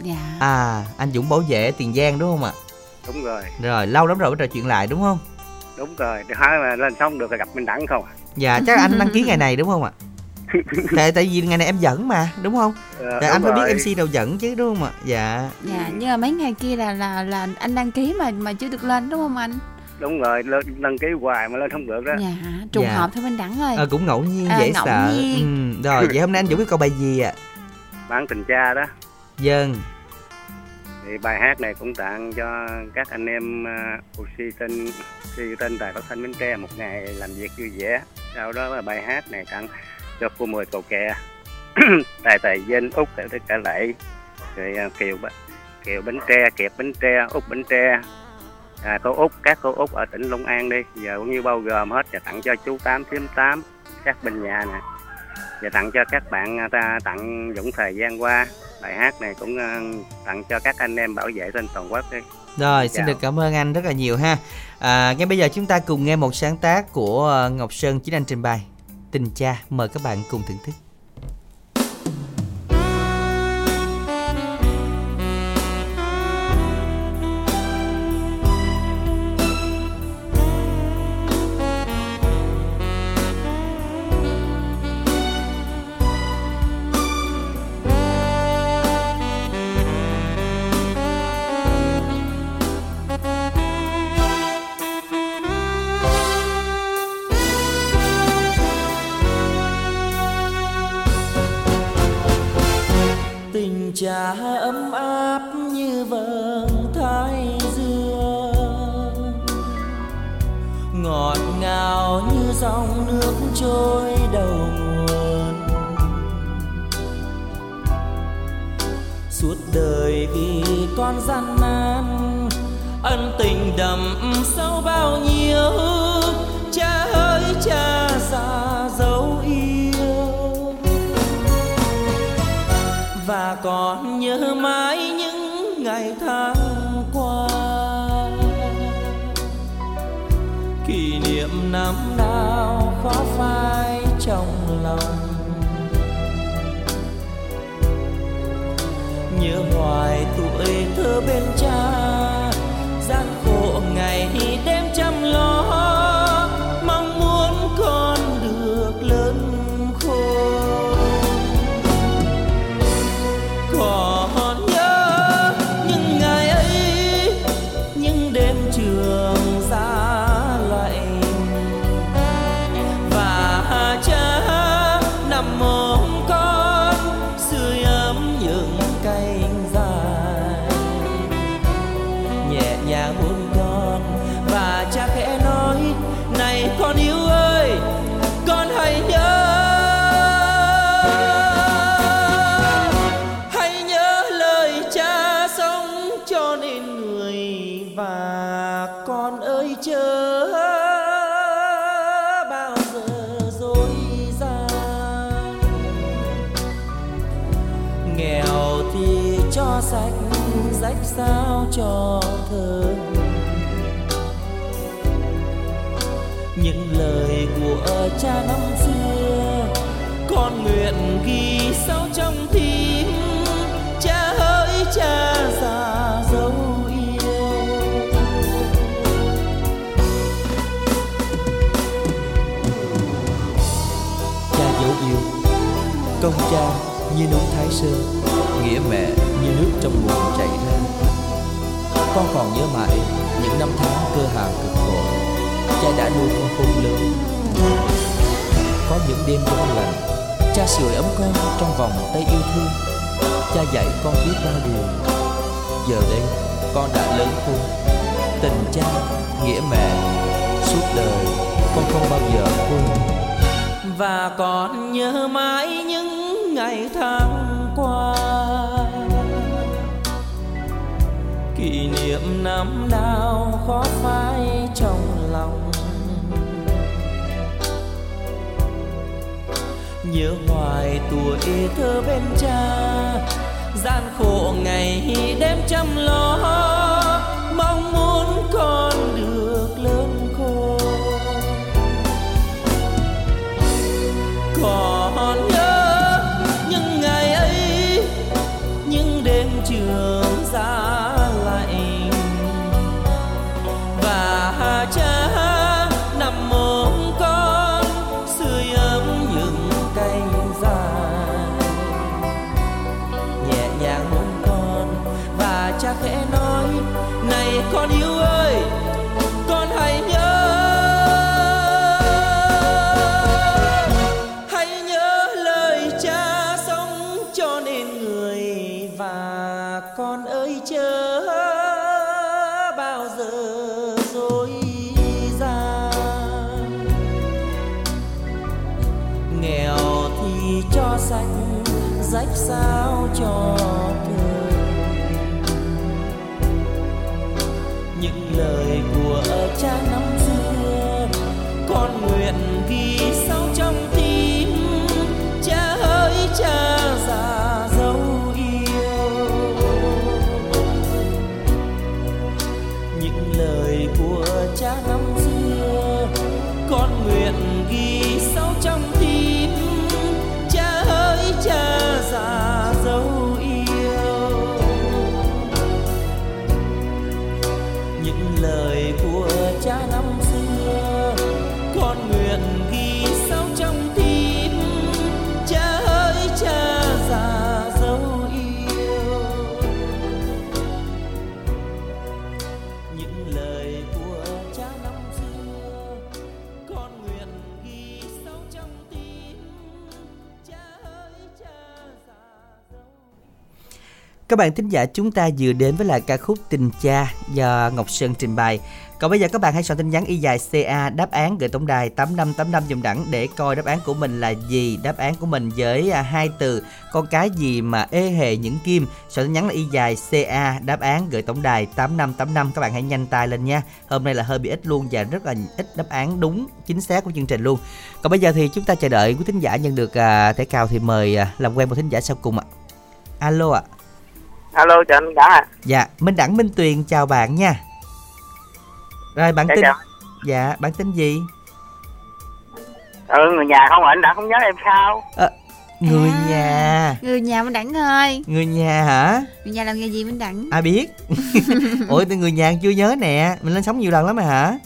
Dạ. à anh Dũng bảo vệ Tiền Giang đúng không ạ? Đúng rồi. Rồi lâu lắm rồi mới trò chuyện lại đúng không? Đúng rồi để hỏi mà lên xong được là gặp Minh Đẳng không à dạ chắc anh đăng ký ngày này đúng không ạ? Tại tại vì ngày này em dẫn mà đúng không? Ờ, tại anh đúng phải biết MC đâu dẫn chứ đúng không ạ? Dạ. Dạ, nhưng mà mấy ngày kia là là là anh đăng ký mà mà chưa được lên đúng không anh? Đúng rồi lên đăng ký hoài mà lên không được đó. Dạ, trùng Dạ. hợp thôi Minh Đẳng ơi. Ờ, cũng ngẫu nhiên À, dễ ngẫu sợ. nhiên. ừ, rồi vậy hôm nay anh Dũng biết câu bài gì ạ? Bản tình cha đó. Dân thì bài hát này cũng tặng cho các anh em uh, oxy tên oxy tên đài phát thanh bến tre một ngày làm việc vui vẻ. Sau đó là bài hát này tặng cho cô mười cầu kè. Tài tài dân úc tất cả lại rồi à, kiều kiều bến tre kiệt bến tre úc bến tre à, cô úc các cô úc ở tỉnh long an đi giờ cũng như bao gồm hết và tặng cho chú tám thím tám các bên nhà nè và tặng cho các bạn à, ta tặng dũng thời gian qua bài hát này cũng à, tặng cho các anh em bảo vệ trên toàn quốc đi Rồi, Chào. xin được cảm ơn anh rất là nhiều ha. À, ngay bây giờ chúng ta cùng nghe một sáng tác của ờ, Ngọc Sơn chính anh trình bày. Tình cha, mời các bạn cùng thưởng thức. Sao cho thơ những lời của cha năm xưa, con nguyện ghi sâu trong tim. Cha hỡi cha già dấu yêu. Cha dấu yêu, công cha như núi thái sơn, nghĩa mẹ như nước trong nguồn chảy ra con còn nhớ mãi những năm tháng cơ hàng cực khổ. Cha đã nuôi con khôn lớn. Có những đêm đông lạnh cha sưởi ấm con trong vòng tay yêu thương. Cha dạy con biết bao điều. Giờ đây, con đã lớn khôn. Tình cha, nghĩa mẹ, suốt đời con không bao giờ quên. Và còn nhớ mãi những ngày tháng qua. Kỷ niệm năm nào khó phai trong lòng. Nhớ hoài tuổi thơ bên cha, gian khổ ngày đêm chăm lo. Mong muốn con được Các bạn thính giả chúng ta vừa đến với lại ca khúc Tình Cha do Ngọc Sơn trình bày. Còn bây giờ các bạn hãy soạn tin nhắn y dài CA đáp án gửi tổng đài 8585 dùm đẳng để coi đáp án của mình là gì. Đáp án của mình với à, hai từ con cái gì mà ê hề những kim. Soạn tin nhắn là y dài CA đáp án gửi tổng đài 8585 các bạn hãy nhanh tay lên nha. Hôm nay là hơi bị ít luôn và rất là ít đáp án đúng, chính xác của chương trình luôn. Còn bây giờ thì chúng ta chờ đợi quý thính giả nhận được à, thẻ cào thì mời à, làm quen một thính giả sau cùng ạ. Alo ạ alo chào anh đã à Dạ, Minh Đẳng Minh Tuyền chào bạn nha. Rồi bạn Dạ, tin chào. Dạ, bạn tin gì? ừ người nhà không anh đã không nhớ em sao Ờ, người nhà. Người nhà Minh Đẳng ơi Người nhà hả? Người nhà làm nghề gì Minh Đẳng Ai biết? Ủa thì người nhà chưa nhớ nè, mình lên sống nhiều lần lắm mà hả?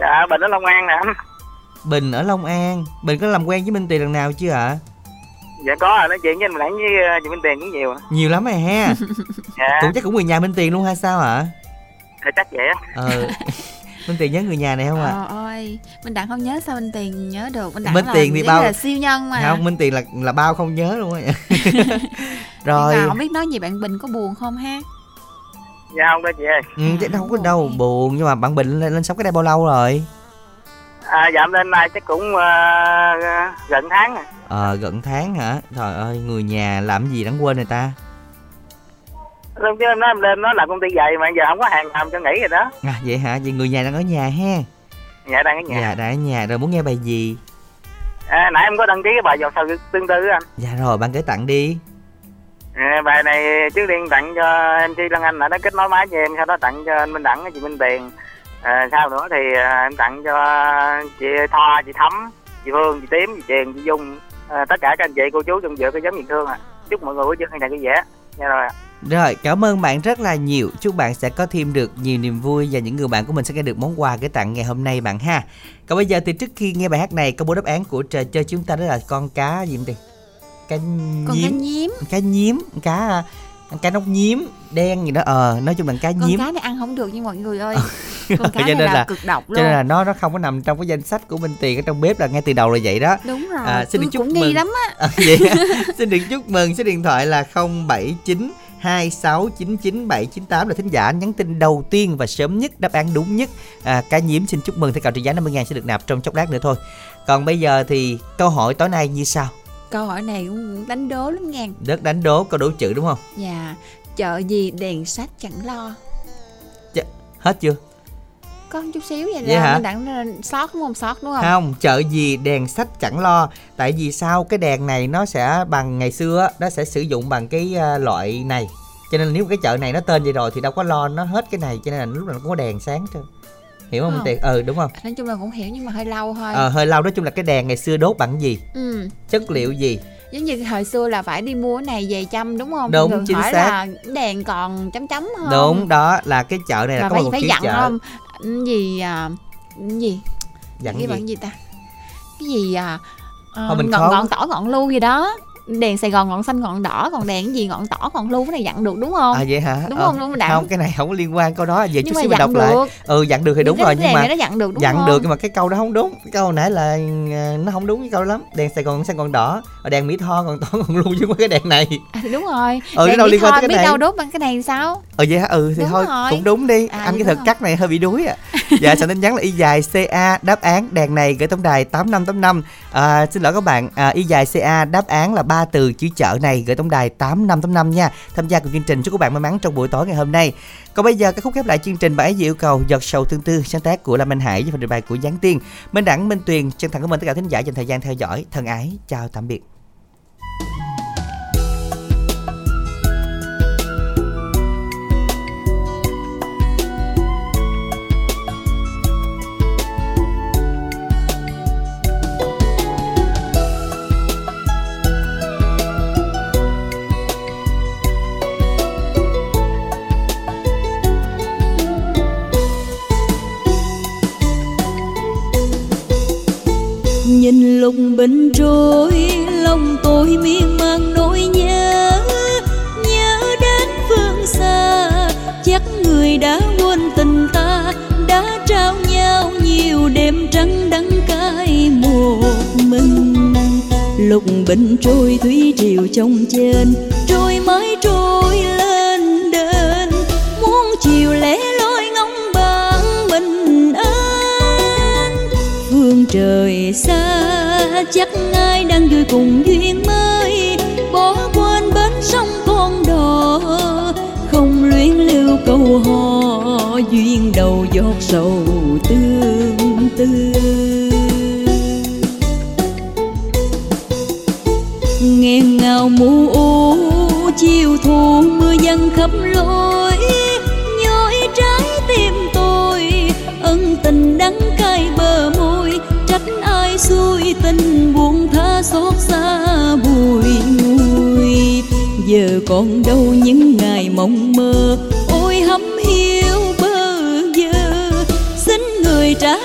dạ bình ở long an nè anh Bình ở Long An, Bình có làm quen với Minh Tuyền lần nào chưa ạ? Dạ có à nói chuyện với anh lãng với ờ, chị minh tiền cũng nhiều Nhiều lắm rồi ha. dạ cũng chắc cũng người nhà Minh Tuyền luôn hay sao hả? thì chắc vậy á Ờ. Minh Tuyền nhớ người nhà này không ạ? Trời ơi Minh Đẳng không nhớ sao Minh Tiền nhớ được Minh Đẳng Minh là, Tiền thì bao- là siêu nhân mà Không, Minh Tuyền là là bao không nhớ luôn á. Rồi Rồi. mà không biết nói gì bạn Bình có buồn không ha dạ không có chị ơi Ừ, chứ đâu có đâu buồn nhưng mà bạn Bình lên, lên sống cái đây bao lâu rồi? À, dạ lên nay chắc cũng ờ, gần tháng rồi. Ờ gần tháng hả? Trời ơi người nhà làm gì đáng quên người ta. Lúc chứ em nói em lên nó làm công ty giày mà giờ không có hàng làm cho nghỉ rồi đó. À vậy hả? Vậy người nhà đang ở nhà ha. Dạ đang ở nhà. Dạ đang ở nhà rồi muốn nghe bài gì? À, nãy em có đăng ký cái bài giọt sầu tương tư anh. Dạ rồi bạn gửi tặng đi. À, bài này trước tiên tặng cho em Chi Lan Anh đã kết nối máy cho em, sau đó tặng cho anh Minh Đẳng, chị Minh Tiền. À, sau nữa thì à, em tặng cho chị Thoa, chị Thắm, chị Phương, chị Tím, chị Truyền, chị Dung, à, tất cả các anh chị cô chú trong dự cái giống nhiệt thương ạ. Chúc mọi người buổi trưa ngày vui vẻ. Dạ rồi. ạ. Rồi, cảm ơn bạn rất là nhiều. Chúc bạn sẽ có thêm được nhiều niềm vui và những người bạn của mình sẽ nghe được món quà gửi tặng ngày hôm nay bạn ha. Còn bây giờ thì trước khi nghe bài hát này, công bố đáp án của trò chơi chúng ta đó là con cá gì đi? Cá Con cá nhím. nhím. Cá nhím, cá à, cá nóc nhím đen gì đó ờ nói chung là cá Con nhím. cá này ăn không được nha mọi người ơi. Con cá cho này nên là, là cực độc cho nên luôn. là nó nó không có nằm trong cái danh sách của Minh Tiền ở trong bếp là ngay từ đầu là vậy đó. Đúng rồi. À, xin được chúc cũng nghi mừng. lắm á. À, vậy xin được chúc mừng số điện thoại là 079 2699798 là thính giả nhắn tin đầu tiên và sớm nhất đáp án đúng nhất à, cá nhiễm xin chúc mừng thẻ cào trị giá 50 ngàn sẽ được nạp trong chốc lát nữa thôi còn bây giờ thì câu hỏi tối nay như sau Câu hỏi này cũng đánh đố lắm nha. đất đánh đố câu đố chữ đúng không Dạ, chợ gì đèn sách chẳng lo. Ch- hết chưa Có chút xíu vậy, Vậy là hả? mình đặng sót đúng không? Sót đúng không? không chợ gì đèn sách chẳng lo tại vì sao cái đèn này nó sẽ bằng ngày xưa nó sẽ sử dụng bằng cái à, loại này cho nên là nếu cái chợ này nó tên vậy rồi thì đâu có lo nó hết cái này cho nên là lúc nào cũng có đèn sáng trơn hiểu không Không. Tiền ừ đúng không Nói chung là cũng hiểu nhưng mà hơi lâu thôi. ờ hơi lâu nói chung là cái đèn ngày xưa đốt bằng gì Ừ. chất liệu gì Giống như hồi xưa là phải đi mua cái này về chăm đúng không? Đúng, Thường chính hỏi xác. là đèn còn chấm chấm không? đúng đó là cái chợ này là Và có phải một phải chiếc dặn chợ không? Cái gì à, cái gì? dặn cái gì gì ta? Cái gì à? à Thôi mình ngọn khó ngọn tỏ ngọn lưu gì đó. Đèn Sài Gòn ngọn xanh ngọn đỏ còn đèn gì ngọn tỏ ngọn lưu cái này dặn được đúng không? à vậy hả Đúng Ờ, không? Đúng không không cái này không có liên quan câu đó về Nhưng chút xíu mình đọc dặn lại được. ừ dặn được thì đúng Những rồi nhưng mà nó dặn được đúng dặn không? được nhưng mà cái câu đó không đúng cái câu nãy là à, nó không đúng cái câu lắm đèn sài gòn xanh còn đỏ Rồi đèn mỹ tho còn tỏ còn luôn chứ có cái đèn này À, đúng rồi. Ừ, Đèn đâu liên quan tới cái biết này. đâu đốt bằng cái này sao? ừ vậy hả ừ thì Đúng thôi rồi. cũng đúng đi À, anh vậy cái thực cắt này hơi bị đuối à dạ soạn tin nhắn là y dài ca đáp án đèn này gửi tổng đài tám năm tám năm à, xin lỗi các bạn à, y dài ca đáp án là ba từ chữ chợ này gửi tổng đài tám năm tám năm nha. Tham gia cùng chương trình, chúc các bạn may mắn trong buổi tối ngày hôm nay. Còn bây giờ cái khúc khép lại chương trình, bài gì yêu cầu giọt sầu tương tư, sáng tác của Lâm Anh Hải với phần trình bày của Giáng Tiên. Minh Đẳng, Minh Tuyền, chân thành cảm ơn tất cả thính giả dành thời gian theo dõi. Thân ái, chào tạm biệt. Lục bình trôi, lòng tôi miên man nỗi nhớ. Nhớ đến phương xa, Chắc người đã quên tình ta, Đã trao nhau nhiều đêm trắng đắng cay một mình. Lục bình trôi thủy triều trong trên, Trôi mãi trôi lên đền Muốn chiều lẻ loi ngóng bạn mình an phương trời xa chắc ai đang vui cùng duyên mới. Bỏ quên bến sông con đò, không luyến lưu câu hò. Duyên đầu giọt sầu tương tư. Nghẹn ngào mù u, chiều thu mưa dâng khắp lối. Nhói trái tim tôi, ân tình đắng cay bờ môi. Trách ai xui xót xa bùi ngùi giờ còn đâu những ngày mộng mơ, ôi hấm hiu bơ vơ. Xin người trả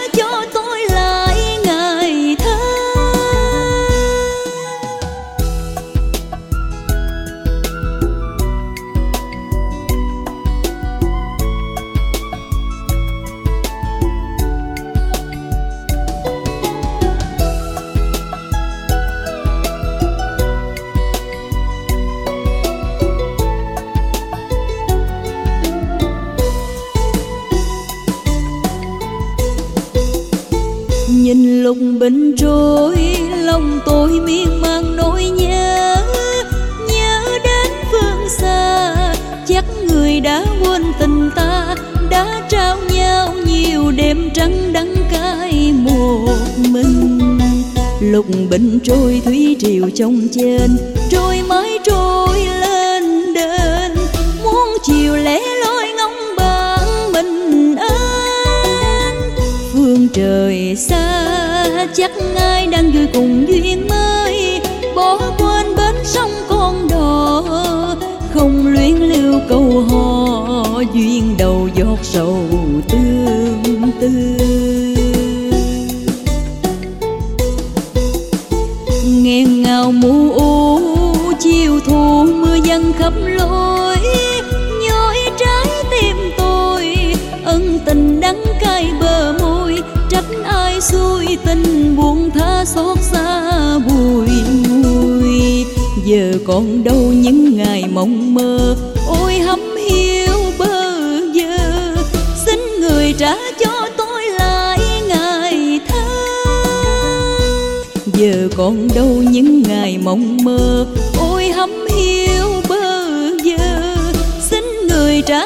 lục bình trôi thủy triều trong trên, trôi mãi trôi lên đền muốn chiều lẻ loi ngóng bạn mình ơn phương trời xa, chắc ai đang vui cùng duyên mới. Bỏ quên bến sông con đò, không luyến lưu câu hò. Duyên đầu giọt sầu tương tư. Xuôi tình buông tha xót xa bùi ngùi. Giờ còn đâu những ngày mộng mơ, ôi hấm hiu bơ vơ. Xin người trả cho tôi lại ngày thơ. Giờ còn đâu những ngày mộng mơ, ôi hấm hiu bơ vơ. Xin người trả